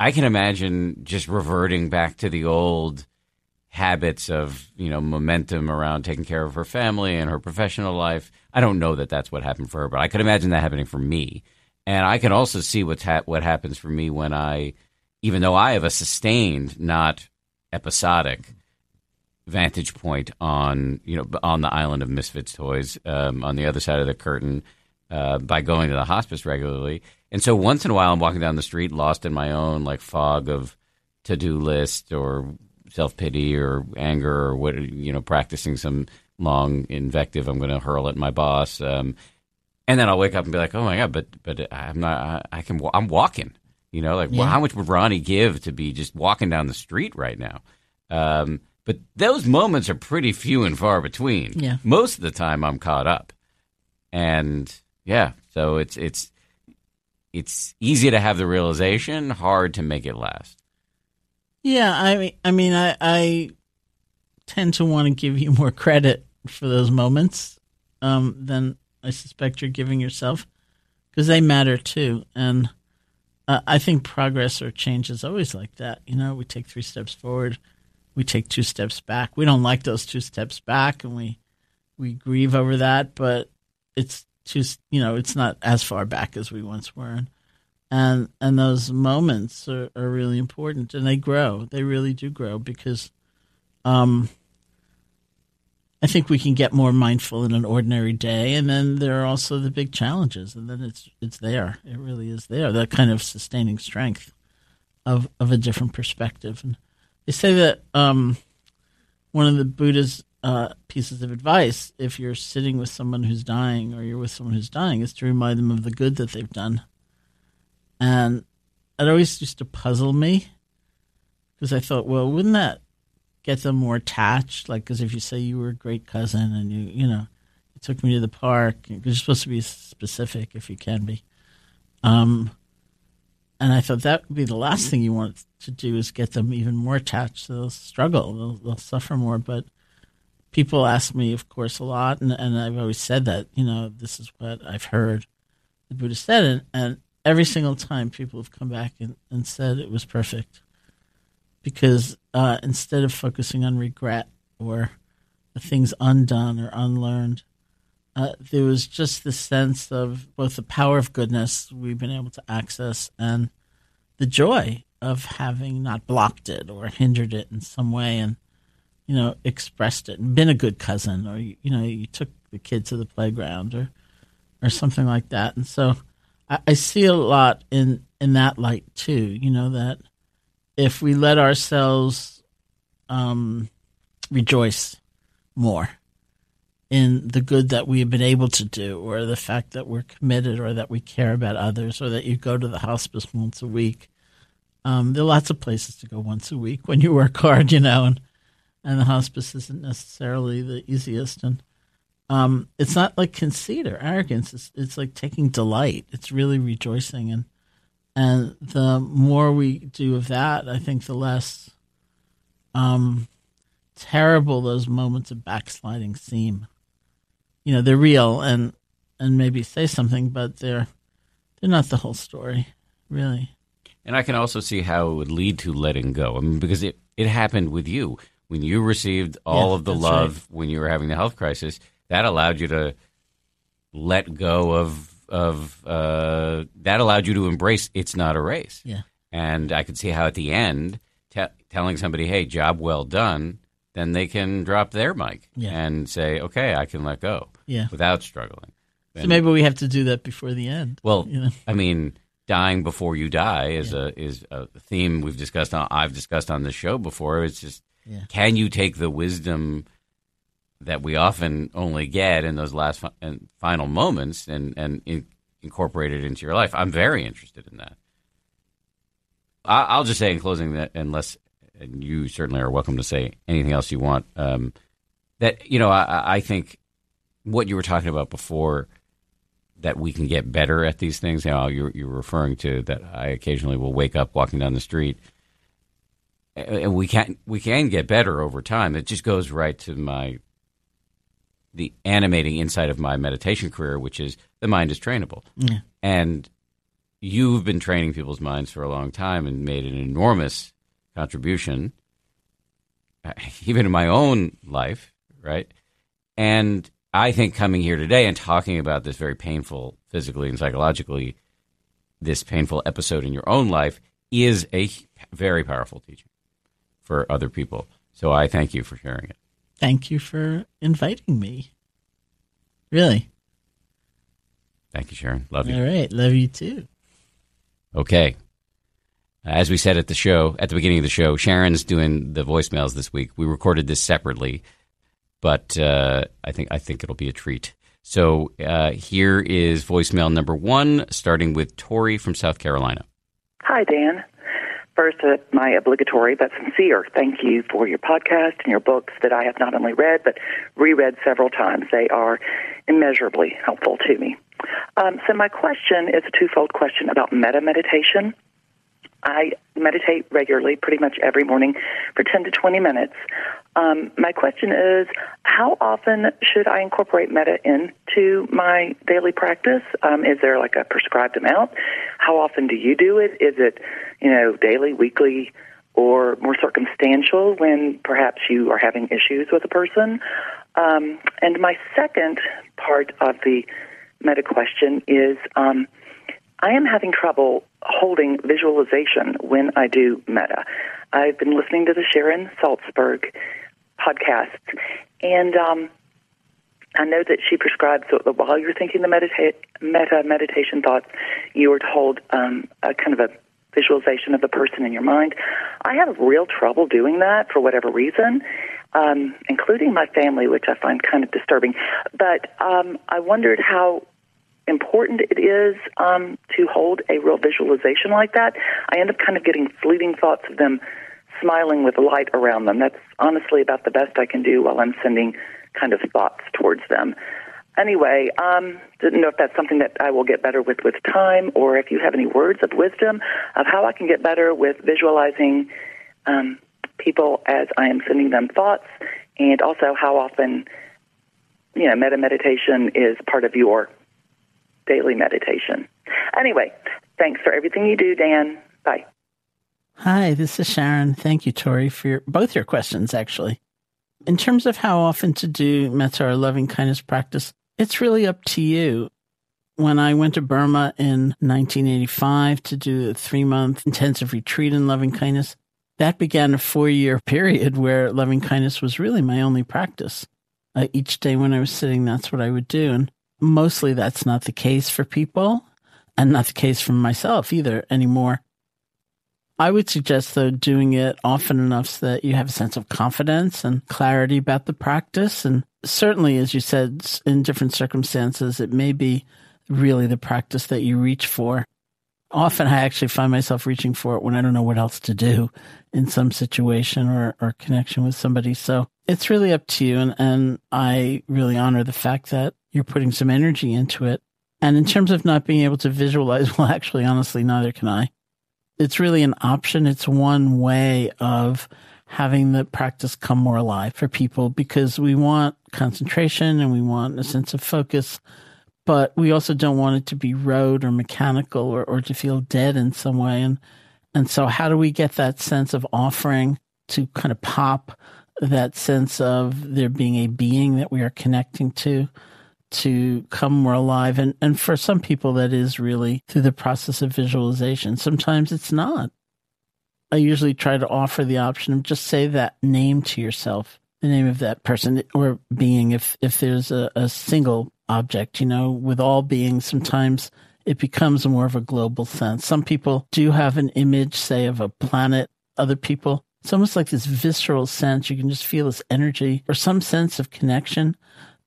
I can imagine just reverting back to the old habits of you know momentum around taking care of her family and her professional life. I don't know that that's what happened for her, but I could imagine that happening for me. And I can also see what's ha- what happens for me when I, even though I have a sustained, not episodic vantage point on you know on the island of misfits toys um, on the other side of the curtain uh, by going to the hospice regularly. And so once in a while, I'm walking down the street, lost in my own like fog of to do list or self pity or anger or what you know, practicing some long invective I'm going to hurl at my boss. Um, and then I'll wake up and be like, oh my god, but but I'm not. I, I can. I'm walking. You know, like well, how much would Ronnie give to be just walking down the street right now? Um, but those moments are pretty few and far between. Yeah. Most of the time, I'm caught up, and yeah, so it's it's it's easy to have the realization, hard to make it last. Yeah, I mean, I mean, I, I tend to want to give you more credit for those moments um, than I suspect you're giving yourself because they matter too. And uh, I think progress or change is always like that. You know, we take three steps forward, we take two steps back. We don't like those two steps back, and we we grieve over that. But it's just you know, it's not as far back as we once were. And and and those moments are, are really important and they grow. They really do grow because um i think we can get more mindful in an ordinary day and then there are also the big challenges and then it's it's there. It really is there that kind of sustaining strength of of a different perspective. And they say that um one of the buddha's uh, pieces of advice if you're sitting with someone who's dying or you're with someone who's dying is to remind them of the good that they've done and it always used to puzzle me because I thought, well, wouldn't that get them more attached? Like, because if you say you were a great cousin and you, you know, you took me to the park, you're supposed to be specific if you can be. Um, and I thought that would be the last thing you want to do is get them even more attached. So they'll struggle, they'll, they'll suffer more. But people ask me, of course, a lot, and, and I've always said that, you know, this is what I've heard the Buddha said, and, and every single time people have come back and, and said it was perfect because uh, instead of focusing on regret or the things undone or unlearned, uh, there was just the sense of both the power of goodness we've been able to access and the joy of having not blocked it or hindered it in some way and you know expressed it and been a good cousin or you, you know you took the kid to the playground or or something like that. And so I, I see a lot in in that light too. You know that if we let ourselves um, rejoice more in the good that we have been able to do, or the fact that we're committed, or that we care about others, or that you go to the hospice once a week. Um, there are lots of places to go once a week when you work [LAUGHS] hard, you know, and and the hospice isn't necessarily the easiest. And um, it's not like conceit or arrogance. It's, it's like taking delight. It's really rejoicing, and and the more we do of that, I think the less um, terrible those moments of backsliding seem. You know, they're real and and maybe say something, but they're they're not the whole story, really. And I can also see how it would lead to letting go. I mean, because it, it happened with you when you received all Yeah, of the love when you were having the health crisis. That allowed you to let go of of uh, that allowed you to embrace it's not a race. Yeah. And I could see how at the end, te- telling somebody, "Hey, job well done," then they can drop their mic Yeah. and say, "Okay, I can let go Yeah. without struggling." So maybe we have to do that before the end. Well, you know? I mean, dying before you die is a is a theme we've discussed on I've discussed on this show before. It's just Yeah. can you take the wisdom that we often only get in those last fi- and final moments and and in, incorporate it into your life? I'm very interested in that. I, I'll just say in closing that unless and you certainly are welcome to say anything else you want. Um, that you know, I, I think what you were talking about before that we can get better at these things. You know, you're, you're referring to that I occasionally will wake up walking down the street, and we can we can get better over time. It just goes right to my the animating insight of my meditation career, which is the mind is trainable, Yeah. and you've been training people's minds for a long time and made an enormous contribution, [LAUGHS] even in my own life, right? And I think coming here today and talking about this very painful, physically and psychologically, this painful episode in your own life is a very powerful teaching for other people. So I thank you for sharing it. Thank you for inviting me. Really. Thank you, Sharon. Love you. All right. Love you too. Okay. As we said at the show, at the beginning of the show, Sharon's doing the voicemails this week. We recorded this separately, but uh, I think I think it'll be a treat. So uh, here is voicemail number one, starting with Tori from South Carolina. Hi, Dan. First, uh, my obligatory but sincere thank you for your podcast and your books that I have not only read but reread several times. They are immeasurably helpful to me. Um, so, my question is a twofold question about metta meditation. I meditate regularly, pretty much every morning, for 10 to 20 minutes. Um, my question is how often should I incorporate metta into my daily practice? Um, is there like a prescribed amount? How often do you do it? Is it, you know, daily, weekly, or more circumstantial when perhaps you are having issues with a person? Um, and my second part of the metta question is um, I am having trouble holding visualization when I do metta. I've been listening to the Sharon Salzberg podcast, and um, I know that she prescribes that while you're thinking the medita- metta meditation thoughts, you are to hold um, a kind of a visualization of the person in your mind. I have real trouble doing that for whatever reason, um, including my family, which I find kind of disturbing. But um, I wondered how important it is um, to hold a real visualization like that. I end up kind of getting fleeting thoughts of them smiling with light around them. That's honestly about the best I can do while I'm sending kind of thoughts towards them. Anyway, um, didn't know if that's something that I will get better with with time, or if you have any words of wisdom of how I can get better with visualizing um, people as I am sending them thoughts, and also how often, you know, metta meditation is part of your daily meditation. Anyway, thanks for everything you do, Dan. Bye. Hi, this is Sharon. Thank you, Tori, for your, both your questions, actually. In terms of how often to do metta or loving kindness practice, it's really up to you. When I went to Burma in 1985 to do a three month intensive retreat in loving kindness, that began a four year [LAUGHS] period where loving kindness was really my only practice. Uh, each day when I was sitting, that's what I would do. And mostly that's not the case for people and not the case for myself either anymore. I would suggest, though, doing it often enough so that you have a sense of confidence and clarity about the practice. And certainly, as you said, in different circumstances, it may be really the practice that you reach for. Often, I actually find myself reaching for it when I don't know what else to do in some situation or, or connection with somebody. So it's really up to you. And, and I really honor the fact that you're putting some energy into it. And in terms of not being able to visualize, [LAUGHS] well, actually, honestly, neither can I it's really an option. It's one way of having the practice come more alive for people because we want concentration and we want a sense of focus, but we also don't want it to be rote or mechanical or, or to feel dead in some way. And, and so how do we get that sense of offering to kind of pop that sense of there being a being that we are connecting to? To come more alive. And, and for some people, that is really through the process of visualization. Sometimes it's not. I usually try to offer the option of just say that name to yourself the name of that person or being if if there's a, a single object. You know, with all beings, sometimes it becomes more of a global sense. Some people do have an image, say, of a planet. Other people, it's almost like this visceral sense. You can just feel this energy or some sense of connection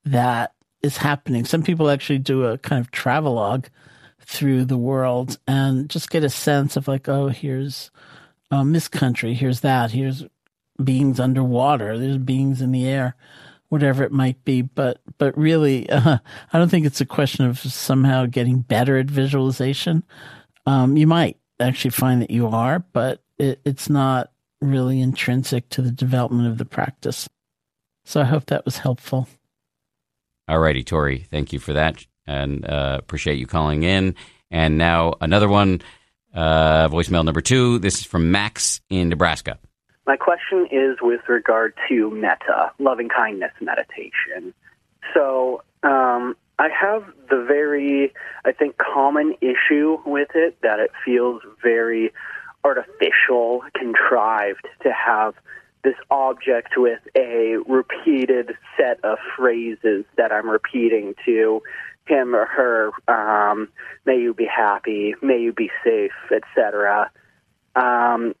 that is happening. Some people actually do a kind of travelogue through the world and just get a sense of like, oh, here's um, this country, here's that, here's beings underwater, there's beings in the air, whatever it might be. But but really, uh, [LAUGHS] I don't think it's a question of somehow getting better at visualization. Um, you might actually find that you are, but it, it's not really intrinsic to the development of the practice. So I hope that was helpful. All righty, Tori, thank you for that, and uh, appreciate you calling in. And now another one, uh, voicemail number two. This is from Max in Nebraska. My question is with regard to metta, loving kindness meditation. So um, I have the very, I think, common issue with it that it feels very artificial, contrived to have this object with a repeated set of phrases that I'm repeating to him or her. Um, may you be happy, may you be safe, etc. Um,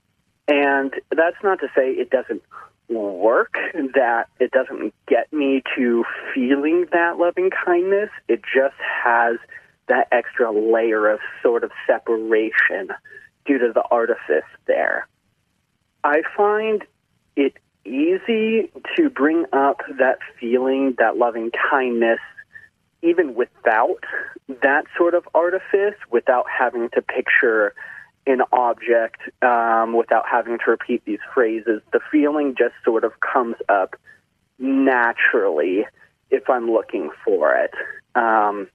and that's not to say it doesn't work, that it doesn't get me to feeling that loving kindness. It just has that extra layer of sort of separation due to the artifice there. I find it easy to bring up that feeling, that loving kindness, even without that sort of artifice, without having to picture an object um, without having to repeat these phrases. The feeling just sort of comes up naturally if I'm looking for it. Um,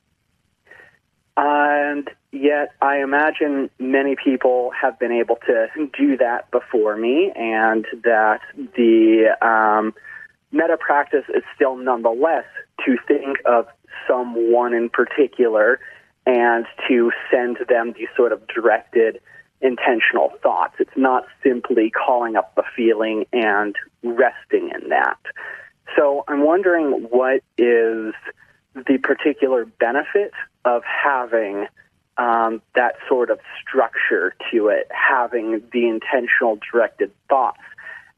and yet, I imagine many people have been able to do that before me, and that the um, metta practice is still nonetheless to think of someone in particular and to send them these sort of directed intentional thoughts. It's not simply calling up the feeling and resting in that. So I'm wondering what is the particular benefit of having um, that sort of structure to it, having the intentional directed thoughts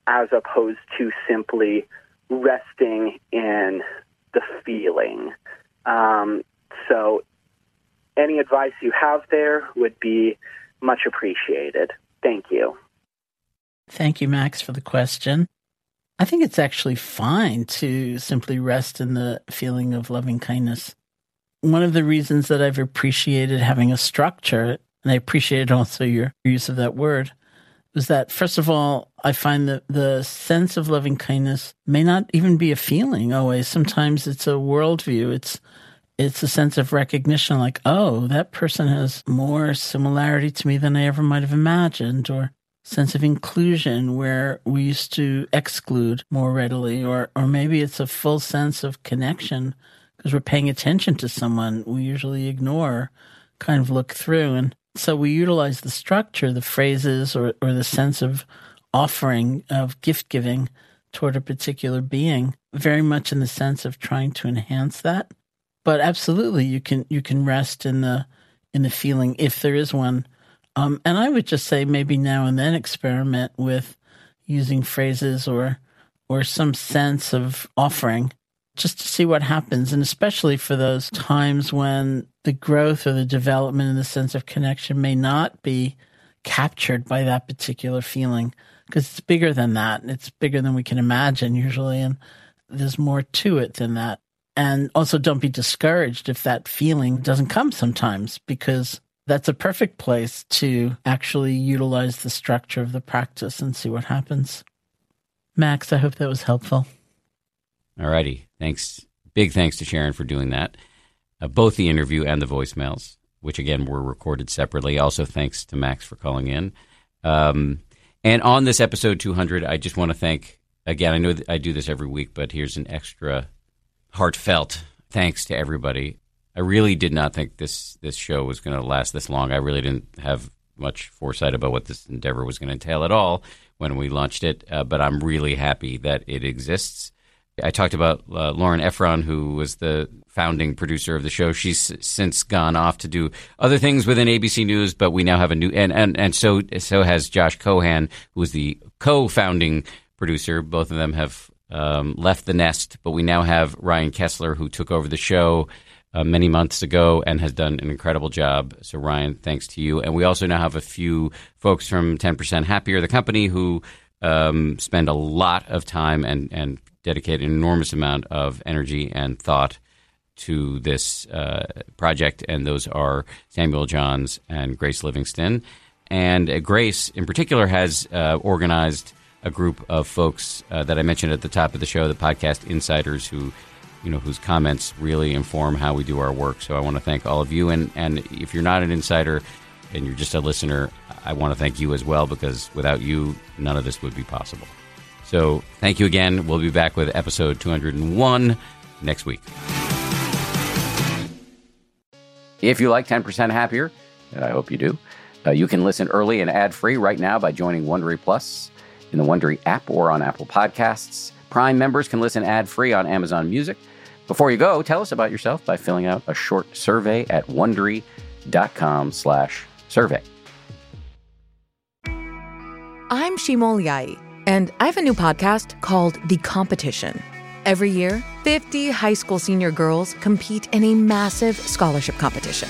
as opposed to simply resting in the feeling. Um, so, any advice you have there would be much appreciated. Thank you. Thank you, Max, for the question. I think it's actually fine to simply rest in the feeling of loving kindness. One of the reasons that I've appreciated having a structure, and I appreciate also your use of that word, was that first of all, I find that the sense of loving kindness may not even be a feeling always. Sometimes it's a worldview. It's it's a sense of recognition like, oh, that person has more similarity to me than I ever might have imagined, or sense of inclusion where we used to exclude more readily, or, or maybe it's a full sense of connection because we're paying attention to someone we usually ignore, kind of look through. And so we utilize the structure, the phrases, or, or the sense of offering, of gift giving toward a particular being, very much in the sense of trying to enhance that but absolutely you can you can rest in the in the feeling if there is one um, and i would just say maybe now and then experiment with using phrases or or some sense of offering just to see what happens. And especially for those times when the growth or the development and the sense of connection may not be captured by that particular feeling because it's bigger than that. It's bigger than we can imagine usually and there's more to it than that. And also don't be discouraged if that feeling doesn't come sometimes, because that's a perfect place to actually utilize the structure of the practice and see what happens. Max, I hope that was helpful. All righty. Thanks. Big thanks to Sharon for doing that. Uh, both the interview and the voicemails, which again were recorded separately. Also, thanks to Max for calling in. Um, and on this episode 200, I just want to thank again. I know I do this every week, but here's an extra heartfelt thanks to everybody. I really did not think this this show was going to last this long. I really didn't have much foresight about what this endeavor was going to entail at all when we launched it, uh, but I'm really happy that it exists. I talked about uh, Lauren Effron, who was the founding producer of the show. She's since gone off to do other things within ABC News, but we now have a new and and, and so so has Josh Cohan, who was the co-founding producer. Both of them have um, left the nest, but we now have Ryan Kessler, who took over the show uh, many months ago and has done an incredible job. So, Ryan, thanks to you. And we also now have a few folks from 10% Happier, the company, who um, spend a lot of time and, and dedicate an enormous amount of energy and thought to this uh, project. And those are Samuel Johns and Grace Livingston. And uh, Grace, in particular, has uh, organized a group of folks uh, that I mentioned at the top of the show, the podcast insiders, who you know whose comments really inform how we do our work. So I want to thank all of you, and and if you're not an insider and you're just a listener, I want to thank you as well because without you, none of this would be possible. So thank you again. We'll be back with episode 201 next week. If you like 10% Happier, and I hope you do, uh, you can listen early and ad free right now by joining Wondery Plus in the Wondery app or on Apple Podcasts. Prime members can listen ad free on Amazon Music. Before you go, tell us about yourself by filling out a short survey at wondery.com/slash survey. I'm Shima Oliaee, and I have a new podcast called The Competition. Every year, 50 high school senior girls compete in a massive scholarship competition.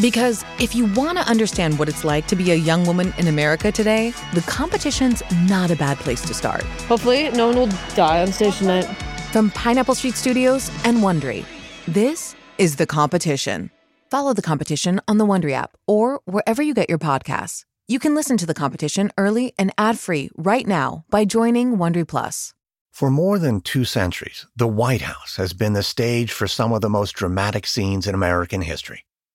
Because if you want to understand what it's like to be a young woman in America today, the competition's not a bad place to start. Hopefully, no one will die on stage tonight. From Pineapple Street Studios and Wondery, this is The Competition. Follow The Competition on the Wondery app or wherever you get your podcasts. You can listen to The Competition early and ad-free right now by joining Wondery Plus. For more than two centuries, the White House has been the stage for some of the most dramatic scenes in American history.